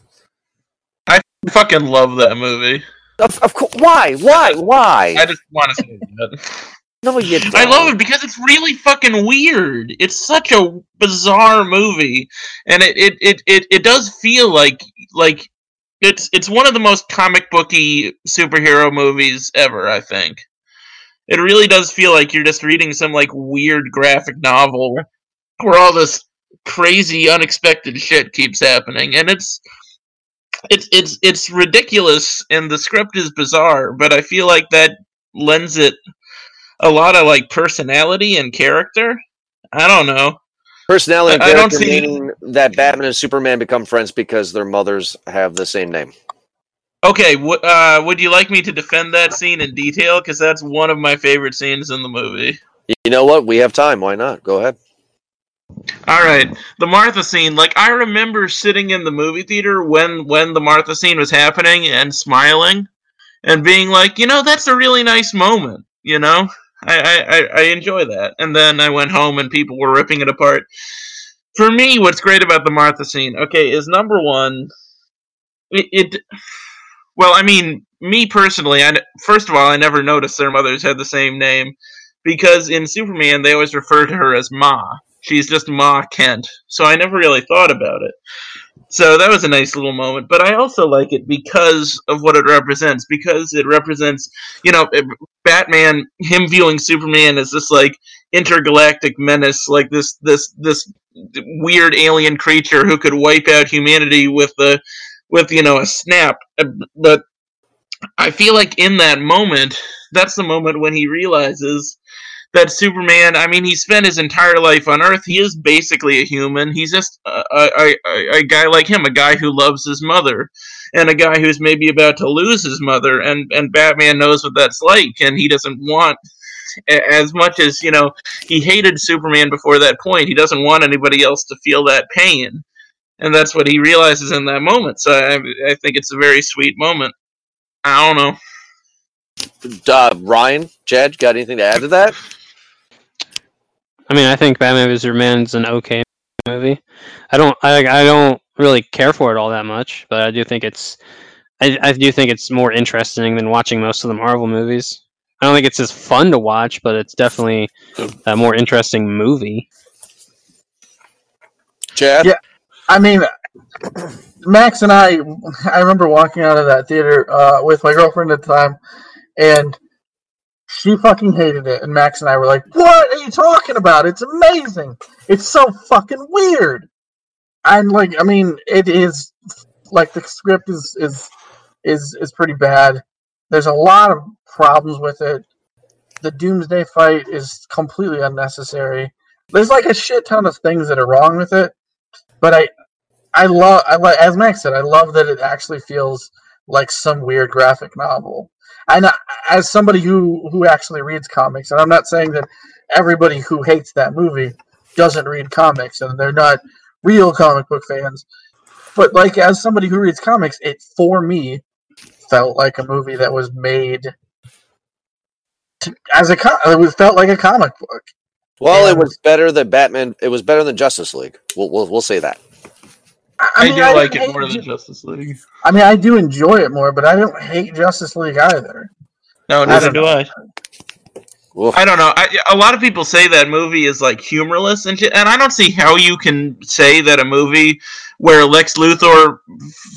Fucking love that movie. Of, of course. Why? Why? Why? I just want to say that. no, you. Don't. I love it because it's really fucking weird. It's such a bizarre movie, and it it, it, it, it does feel like like it's it's one of the most comic booky superhero movies ever. I think it really does feel like you're just reading some like weird graphic novel where all this crazy unexpected shit keeps happening, and it's it's it's it's ridiculous, and the script is bizarre, but I feel like that lends it a lot of like personality and character. I don't know. Personality and I- I don't see- meaning that Batman and Superman become friends because their mothers have the same name. Okay, w- uh, would you like me to defend that scene in detail? Because that's one of my favorite scenes in the movie. You know what? We have time. Why not? Go ahead. All right, the Martha scene. Like I remember sitting in the movie theater when when the Martha scene was happening and smiling, and being like, you know, that's a really nice moment. You know, I I, I- enjoy that. And then I went home and people were ripping it apart. For me, what's great about the Martha scene, okay, is number one, it. it well, I mean, me personally, I first of all, I never noticed their mothers had the same name because in Superman they always refer to her as Ma. She's just Ma Kent. So I never really thought about it. So that was a nice little moment. But I also like it because of what it represents. Because it represents, you know, Batman, him viewing Superman as this like intergalactic menace, like this this this weird alien creature who could wipe out humanity with the with you know a snap. Uh, But I feel like in that moment, that's the moment when he realizes that Superman, I mean, he spent his entire life on Earth. He is basically a human. He's just a, a, a, a guy like him, a guy who loves his mother, and a guy who's maybe about to lose his mother. And, and Batman knows what that's like, and he doesn't want, as much as, you know, he hated Superman before that point, he doesn't want anybody else to feel that pain. And that's what he realizes in that moment. So I, I think it's a very sweet moment. I don't know. Uh, Ryan, Chad, got anything to add to that? I mean, I think Batman vs Superman's an okay movie. I don't, I, I don't really care for it all that much, but I do think it's, I, I do think it's more interesting than watching most of the Marvel movies. I don't think it's as fun to watch, but it's definitely a more interesting movie. Chad? Yeah. I mean, Max and I, I remember walking out of that theater uh, with my girlfriend at the time, and she fucking hated it. And Max and I were like, "What are you talking about? It's amazing. It's so fucking weird." And like, I mean, it is like the script is is is is pretty bad. There's a lot of problems with it. The Doomsday fight is completely unnecessary. There's like a shit ton of things that are wrong with it, but I I love I like as Max said, I love that it actually feels like some weird graphic novel. And as somebody who who actually reads comics, and I'm not saying that everybody who hates that movie doesn't read comics and they're not real comic book fans, but like as somebody who reads comics, it for me felt like a movie that was made to, as a it was felt like a comic book. Well, it was better than Batman. It was better than Justice League. We'll we'll, we'll say that. I, mean, do like didn't it hate more Ju- than Justice League. I mean, I do enjoy it more, but I don't hate Justice League either. No, neither don't do know. I. Oof. I don't know. I, a lot of people say that movie is like humorless and shit, and I don't see how you can say that a movie where Lex Luthor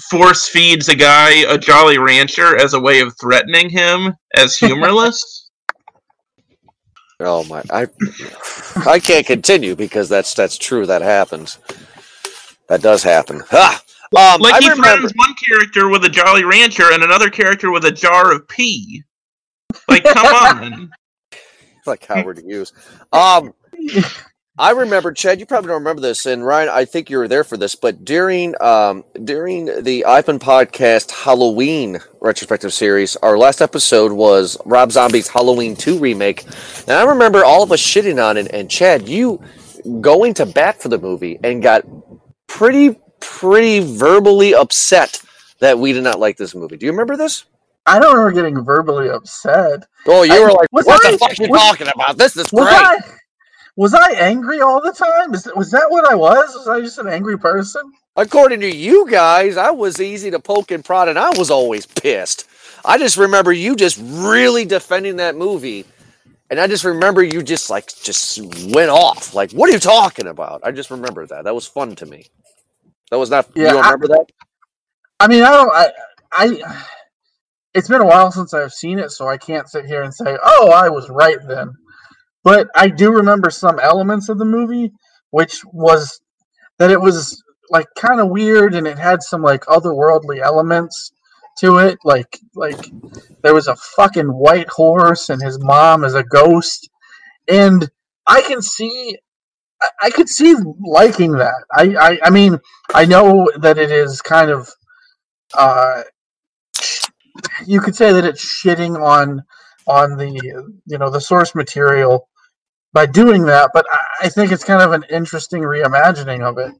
force feeds a guy a Jolly Rancher as a way of threatening him as humorless. Oh my! I I can't continue because that's that's true. That happens. That does happen. Ah! Um, like I he remember. threatens one character with a Jolly Rancher and another character with a jar of pee. Like, come on. like Howard Hughes. Um, I remember Chad. You probably don't remember this, and Ryan. I think you were there for this, but during um during the iPhone podcast Halloween retrospective series, our last episode was Rob Zombie's Halloween Two remake, and I remember all of us shitting on it, and Chad, you going to bat for the movie and got pretty pretty verbally upset that we did not like this movie. Do you remember this? I don't remember getting verbally upset. Oh, you I- were like, "What I- the fuck are you was- talking about? This is Was great." I was I angry all the time? Is, was that what I was? Was I just an angry person? According to you guys, I was easy to poke and prod, and I was always pissed. I just remember you just really defending that movie, and I just remember you just like just went off. Like, what are you talking about? I just remember that. That was fun to me. That was not. Yeah, you don't I- remember that? I mean, I don't. I, I. It's been a while since I've seen it, so I can't sit here and say, "Oh, I was right then." But I do remember some elements of the movie, which was that it was like kind of weird, and it had some like otherworldly elements to it. Like, like there was a fucking white horse, and his mom is a ghost, and I can see. I- could see liking that. I, I, I mean, I know that it is kind of uh, you could say that it's shitting on on the you know the source material by doing that, but I, I think it's kind of an interesting reimagining of it.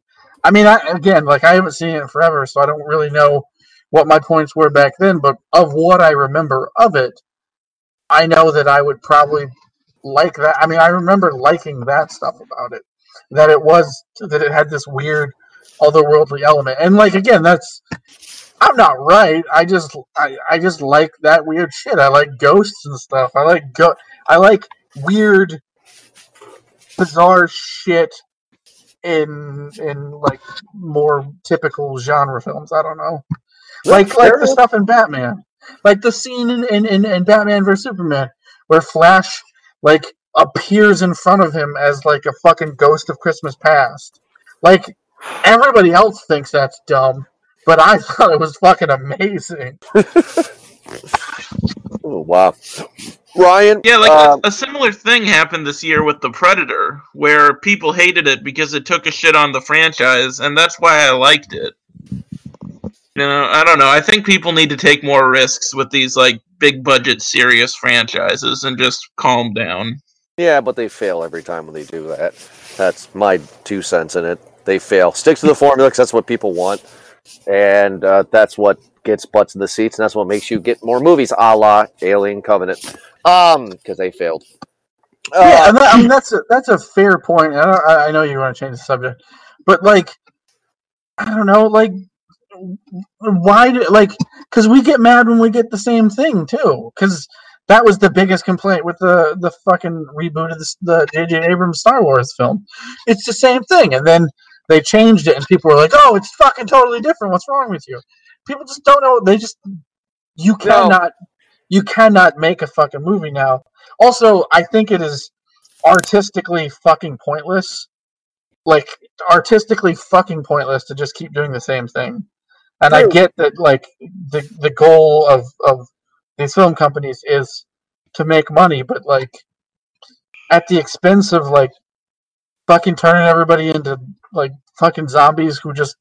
I mean, I, again, like I haven't seen it forever, so I don't really know what my points were back then. But of what I remember of it, I know that I would probably like that. I mean, I remember liking that stuff about it. That it was that it had this weird otherworldly element, and like again, that's I'm not right. I just I, I just like that weird shit. I like ghosts and stuff. I like go I like weird bizarre shit in in like more typical genre films. I don't know. Like like the stuff in Batman. Like the scene in, in, in, in Batman vs Superman where Flash like appears in front of him as like a fucking ghost of Christmas past. Like everybody else thinks that's dumb, but I thought it was fucking amazing. Oh wow, Ryan. Yeah, like um, a, a similar thing happened this year with The Predator, where people hated it because it took a shit on the franchise, and that's why I liked it. You know, I don't know. I think people need to take more risks with these like big budget, serious franchises and just calm down. Yeah, but they fail every time when they do that. That's my two cents in it. They fail. Stick to the formula because that's what people want, and uh, that's what gets butts in the seats, and that's what makes you get more movies, a la Alien Covenant. Um, because they failed. yeah, Uh, and that, I mean that's a that's a fair point. I, don't, I I know you want to change the subject, but like, I don't know, like, why do like? Because we get mad when we get the same thing too. Because that was the biggest complaint with the the fucking reboot of the the J.J. Abrams Star Wars film. It's the same thing, and then they changed it, and people were like, "Oh, it's fucking totally different. What's wrong with you?" People just don't know. They just you cannot you cannot make a fucking movie now. Also, I think it is artistically fucking pointless. Like artistically fucking pointless to just keep doing the same thing. And I get that like the the goal of of these film companies is to make money, but like at the expense of like fucking turning everybody into like fucking zombies who just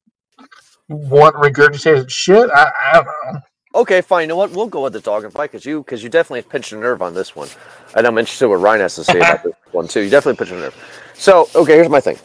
want regurgitated shit. I, I don't know. Okay, fine. You know what? We'll go with the dog and fight because you because you definitely pinched a nerve on this one, and I'm interested in what Ryan has to say about this one too. You definitely pinched a nerve. So, okay, here's my thing.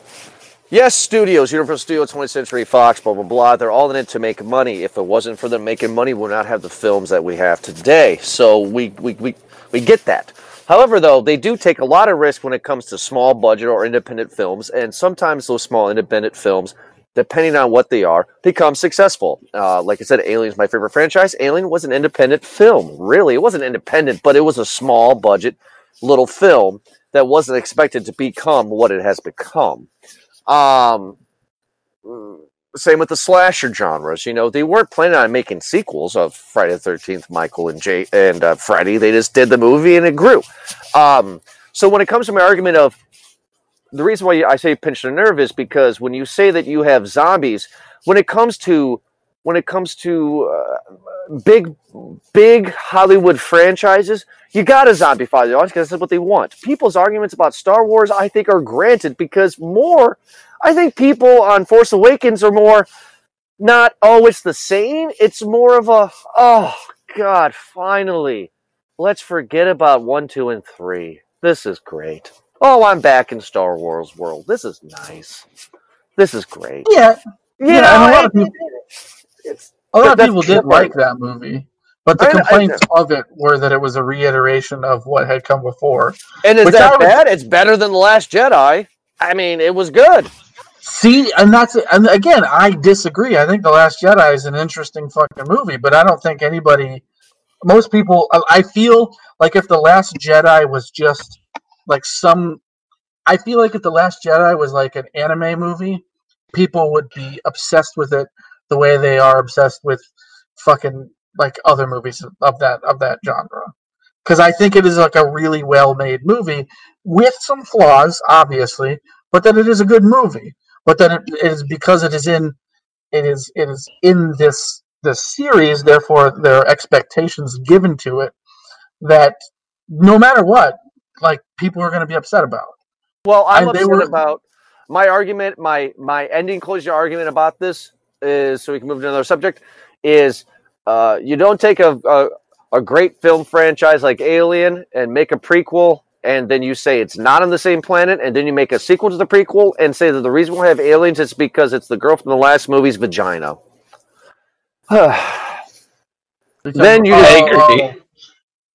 Yes, studios, Universal Studios, 20th Century Fox, blah blah blah. They're all in it to make money. If it wasn't for them making money, we would not have the films that we have today. So we we we, we get that. However, though, they do take a lot of risk when it comes to small budget or independent films, and sometimes those small independent films depending on what they are, become successful. Uh, like I said, Alien's my favorite franchise. Alien was an independent film. Really, it wasn't independent, but it was a small budget little film that wasn't expected to become what it has become. Um, same with the slasher genres. You know, they weren't planning on making sequels of Friday the Thirteenth, Michael and Jay and uh, Freddy. They just did the movie and it grew. Um, so when it comes to my argument of the reason why I say pinch the nerve is because when you say that you have zombies, when it comes to when it comes to uh, big big Hollywood franchises, you got to zombify the audience because that's what they want. People's arguments about Star Wars, I think, are granted because more. I think people on Force Awakens are more not oh it's the same. It's more of a oh god, finally, let's forget about one, two, and three. This is great. Oh, I'm back in Star Wars world. This is nice. This is great. Yeah, You Yeah, know, and a lot of people- it's a lot of people did like that movie, but the I- I- complaints of it were that it was a reiteration of what had come before. and is I that bad? It's better than the Last Jedi. I mean, it was good. See, and that's and again, I disagree. I think The Last Jedi is an interesting fucking movie, but I don't think anybody, most people, I- I feel like if The Last Jedi was just like some, I feel like if The Last Jedi was like an anime movie, people would be obsessed with it the way they are obsessed with fucking like other movies of that of that genre. Because I think it is like a really well made movie with some flaws, obviously, but that it is a good movie but then it, it is because it is in it is it is in this this series therefore there are expectations given to it that no matter what like people are going to be upset about Well, I'm And upset were- about my argument. My my ending closure argument about this is so we can move to another subject. Is uh, you don't take a, a a great film franchise like Alien and make a prequel, and then you say it's not on the same planet, and then you make a sequel to the prequel and say that the reason we have aliens is because it's the girl from the last movie's vagina. Then you- agree.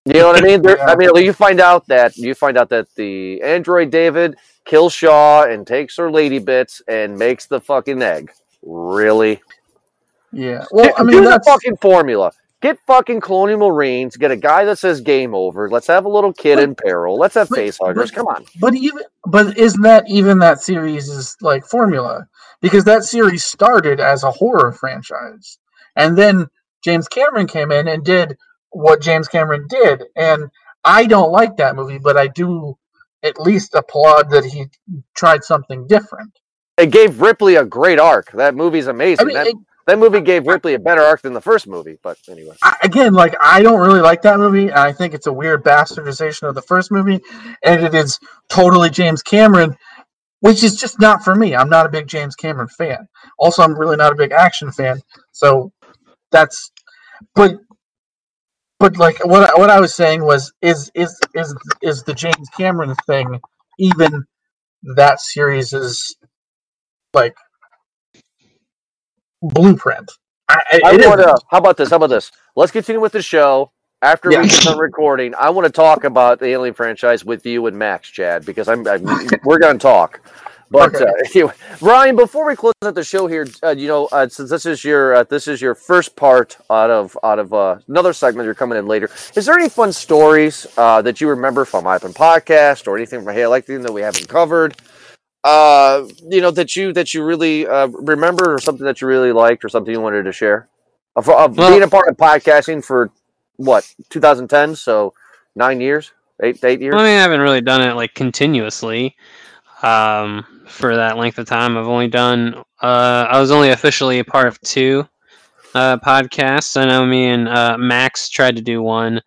You know what I mean? There. I mean, you find out that you find out that the android David kills Shaw and takes her lady bits and makes the fucking egg. Really? yeah well i mean do the fucking formula. Get fucking Colonial Marines. Get a guy that says game over. Let's have a little kid in peril. Let's have but- face huggers. but- Come on. but even but isn't that even that series is like formula because that series started as a horror franchise and then james cameron came in and did what james cameron did and i don't like that movie but i do at least applaud that he tried something different It gave Ripley a great arc. That movie's amazing. i mean that, it, that movie gave Ripley a better arc than the first movie. But anyway. I, again, like I don't really like that movie. I think it's a weird bastardization of the first movie, and it is totally James Cameron, which is just not for me. I'm not a big James Cameron fan. Also, I'm really not a big action fan. So that's, but, but like what I, what I was saying was is is is is the James Cameron thing even that series is like blueprint. I, I want to. How about this? How about this? Let's continue with the show. After Yeah. we get done recording, I want to talk about the Alien franchise with you and Max, Chad, because I'm, I'm we're going to talk. But Okay. uh, anyway, Ryan, before we close out the show here, uh, you know, uh, since this is your uh, this is your first part out of out of uh, another segment, you're coming in later. Is there any fun stories uh, that you remember from Ipan Podcast or anything from Hey I Like Thing that we haven't covered? Uh, you know that you that you really uh, remember, or something that you really liked, or something you wanted to share of, of Well- being a part of podcasting for what 2010, so nine years, eight eight years. I mean, I haven't really done it like continuously um, for that length of time. I've only done. Uh, I was only officially a part of two uh, podcasts. I know me and uh, Max tried to do one,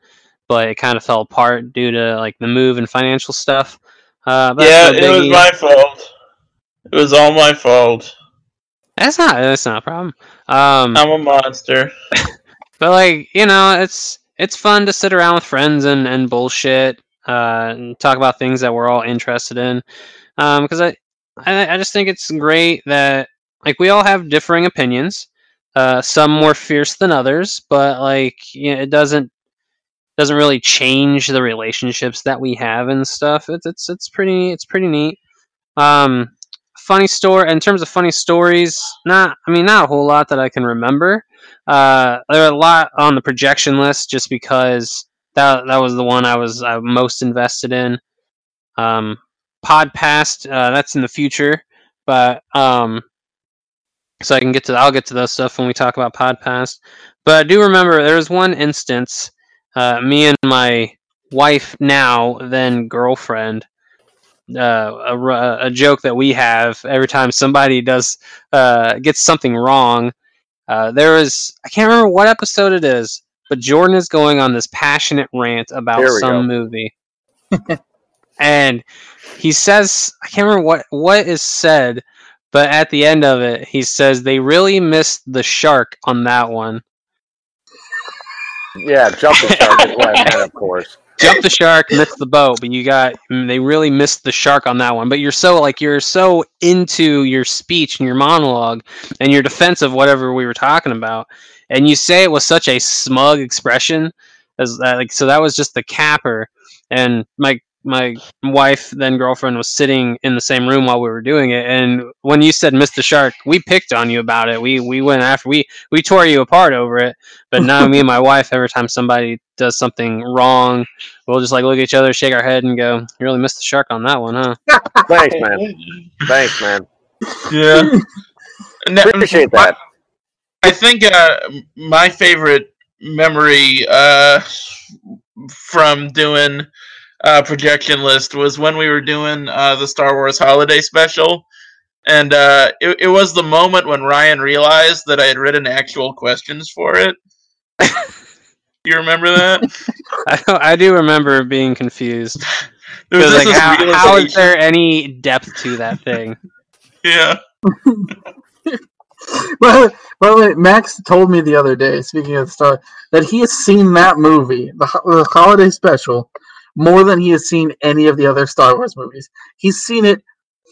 but it kind of fell apart due to like the move and financial stuff. Uh, yeah, no it was my fault. It was all my fault. That's not. That's not a problem. Um, I'm a monster. But like you know, it's it's fun to sit around with friends and and bullshit, uh, and talk about things that we're all interested in. Um, because I, I I just think it's great that like we all have differing opinions. Uh, some more fierce than others, but like you know, it doesn't doesn't really change the relationships that we have and stuff. It's it's it's pretty it's pretty neat. Um, funny story in terms of funny stories, not I mean not a whole lot that I can remember. Uh, there are a lot on the projection list just because that that was the one I was uh, most invested in. Um, Podpast, uh, that's in the future, but um, so I can get to I'll get to those stuff when we talk about Podpast. But I do remember there was one instance, uh, me and my wife now then girlfriend. Uh, a, a joke that we have every time somebody does uh, gets something wrong. Uh, there is I can't remember what episode it is, but Jordan is going on this passionate rant about some go. movie, and he says I can't remember what what is said, but at the end of it, he says they really missed the shark on that one. Yeah, jump the shark of course. Jump the shark, missed the boat, but you got mm, they really missed the shark on that one. But you're so like you're so into your speech and your monologue and your defense of whatever we were talking about, and you say it with such a smug expression as that, like so that was just the capper. And my my wife then girlfriend was sitting in the same room while we were doing it and when you said mr shark we picked on you about it we we went after we we tore you apart over it but now me and my wife every time somebody does something wrong we'll just like look at each other shake our head and go you really missed the shark on that one huh Thanks, man. Thanks, man. Yeah. And Appreciate that. I think uh, my favorite memory uh, from doing uh, projection list was when we were doing uh, the Star Wars Holiday Special, and uh, it, it was the moment when Ryan realized that I had written actual questions for it. you remember that? I, I do remember being confused There was 'Cause, just like, how, how is there any depth to that thing Yeah. well, the by the way, Max told me the other day, speaking of the star, that he has seen that movie, the, the holiday special, more than he has seen any of the other Star Wars movies. He's seen it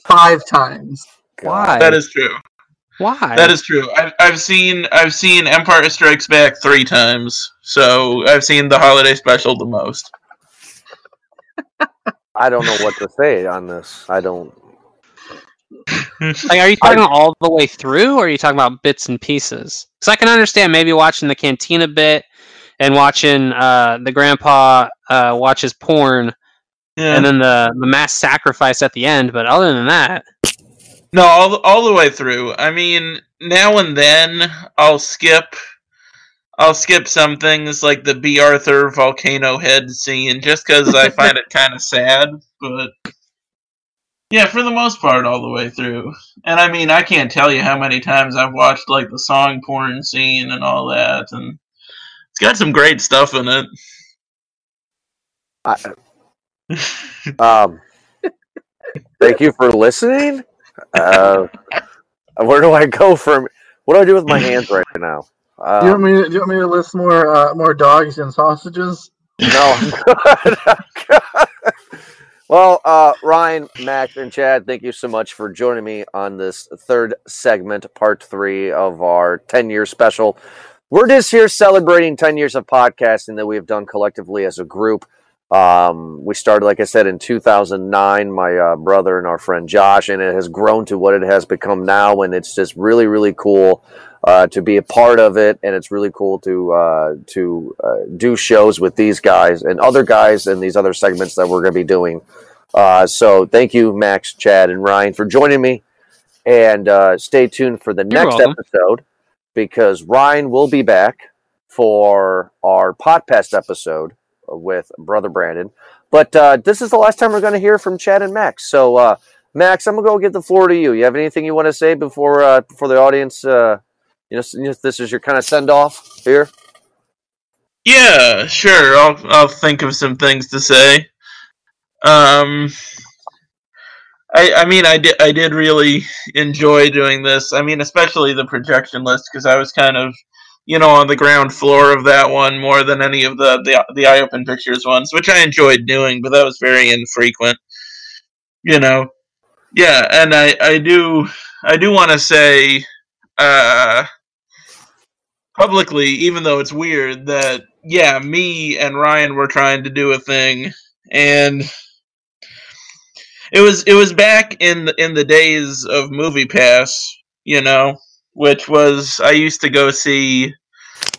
five times. why That is true. why That is true. I've, I've seen I've seen Empire Strikes Back three times, so I've seen the holiday special the most. I don't know what to say on this. I don't. Like, are you talking about all the way through, or are you talking about bits and pieces? Because I can understand maybe watching the cantina bit and watching uh, the grandpa uh, watches porn, Yeah. and then the the mass sacrifice at the end. But other than that, no, all the- all the way through. I mean, now and then I'll skip. I'll skip some things like the Bea Arthur volcano head scene just because I find it kind of sad. But yeah, for the most part, all the way through. And I mean, I can't tell you how many times I've watched like the song porn scene and all that, and got some great stuff in it. I, um, thank you for listening. Uh, where do I go from? What do I do with my hands right now? do, you want Um, me to, do you want me to list more uh, more dogs and sausages? no, I'm good. I'm good. well, uh, Ryan, Max, and Chad, thank you so much for joining me on this third segment, part three of our 10 year special. We're just here celebrating 10 years of podcasting that we have done collectively as a group. Um, we started, like I said, in 2009, my uh, brother and our friend Josh, and it has grown to what it has become now. And it's just really, really cool uh, to be a part of it. And it's really cool to uh, to uh, do shows with these guys and other guys and these other segments that we're going to be doing. Uh, so thank you, Max, Chad, and Ryan, for joining me. And uh, stay tuned for the You're next welcome. episode because Ryan will be back for our podcast episode with Brother Brandon. But uh, this is the last time we're going to hear from Chad and Max. So, uh, Max, I'm going to go give the floor to you. You have anything you want to say before uh, before the audience? Uh, you know, this is your kind of send off here. Yeah, sure. I'll I'll think of some things to say. Um, I I mean I did I did really enjoy doing this. I mean, especially the projection list because I was kind of you know on the ground floor of that one more than any of the the the eye open pictures ones, which I enjoyed doing, but that was very infrequent. You know, yeah, and I I do I do want to say. Uh, publicly, even though it's weird, that yeah, me and Ryan were trying to do a thing, and it was it was back in the, in the days of Movie Pass, you know, which was I used to go see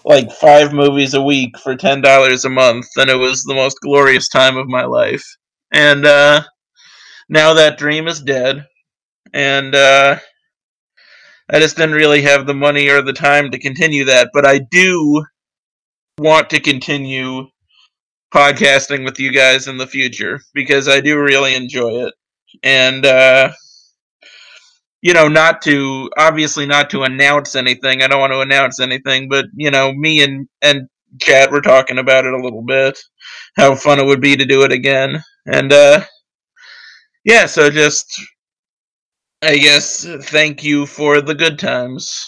like five movies a week for ten dollars a month, and it was the most glorious time of my life. And uh, now that dream is dead, and uh, I just didn't really have the money or the time to continue that. But I do want to continue podcasting with you guys in the future because I do really enjoy it. And uh you know, not to obviously not to announce anything. I don't want to announce anything, but you know, me and and Chad were talking about it a little bit. How fun it would be to do it again. And uh yeah, so just I guess thank you for the good times.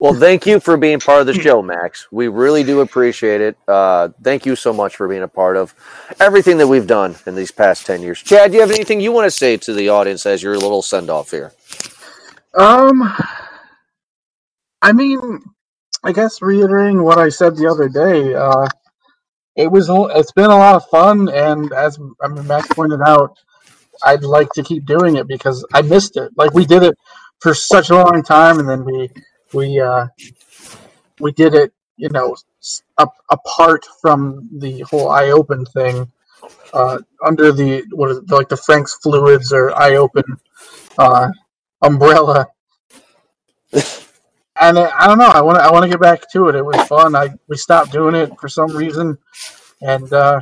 Well, thank you for being part of the show, Max. We really do appreciate it. Uh, thank you so much for being a part of everything that we've done in these past 10 years. Chad, do you have anything you want to say to the audience as your little send off here? Um, I mean, I guess reiterating what I said the other day, uh, it was it's been a lot of fun, and as I mean, Max pointed out, I'd like to keep doing it because I missed it. Like we did it for such a long time, and then we we uh, we did it, you know, up, apart from the whole eye open thing, uh, under the what is it, like the Frank's Fluids or eye open uh, umbrella. and I, I don't know. I want to. I want to get back to it. It was fun. I we stopped doing it for some reason, and uh,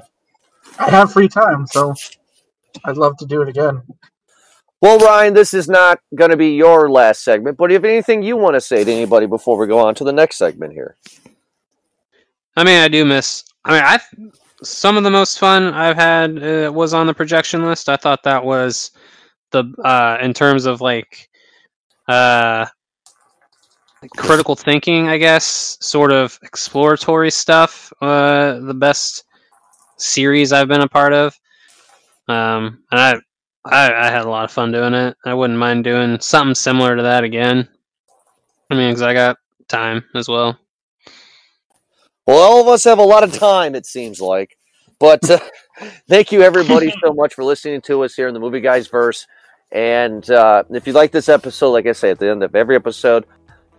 I have free time, so I'd love to do it again. Well, Ryan, this is not going to be your last segment, but if anything you want to say to anybody before we go on to the next segment here. I mean, I do miss. I mean, I some of the most fun I've had uh, was on the projection list. I thought that was the uh, in terms of like uh, critical thinking, I guess, sort of exploratory stuff. Uh, the best series I've been a part of. Um, and I I, I had a lot of fun doing it. I wouldn't mind doing something similar to that again. I mean, because I got time as well. Well, all of us have a lot of time, it seems like. But uh, thank you, everybody, so much for listening to us here in the Movie Guys Verse. And uh, if you like this episode, like I say at the end of every episode,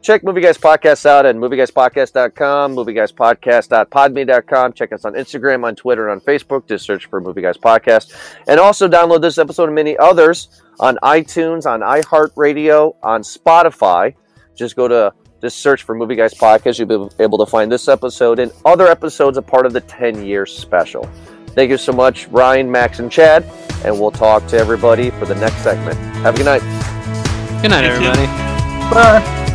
check Movie Guys Podcast out at movieguyspodcast.com, movieguyspodcast.podbean.com. Check us on Instagram, on Twitter, and on Facebook. Just search for Movie Guys Podcast. And also download this episode and many others on iTunes, on iHeartRadio, on Spotify. Just go to just search for Movie Guys Podcast. You'll be able to find this episode and other episodes a part of the 10 year special. Thank you so much, Ryan, Max, and Chad. And we'll talk to everybody for the next segment. Have a good night. Good night, everybody. Bye.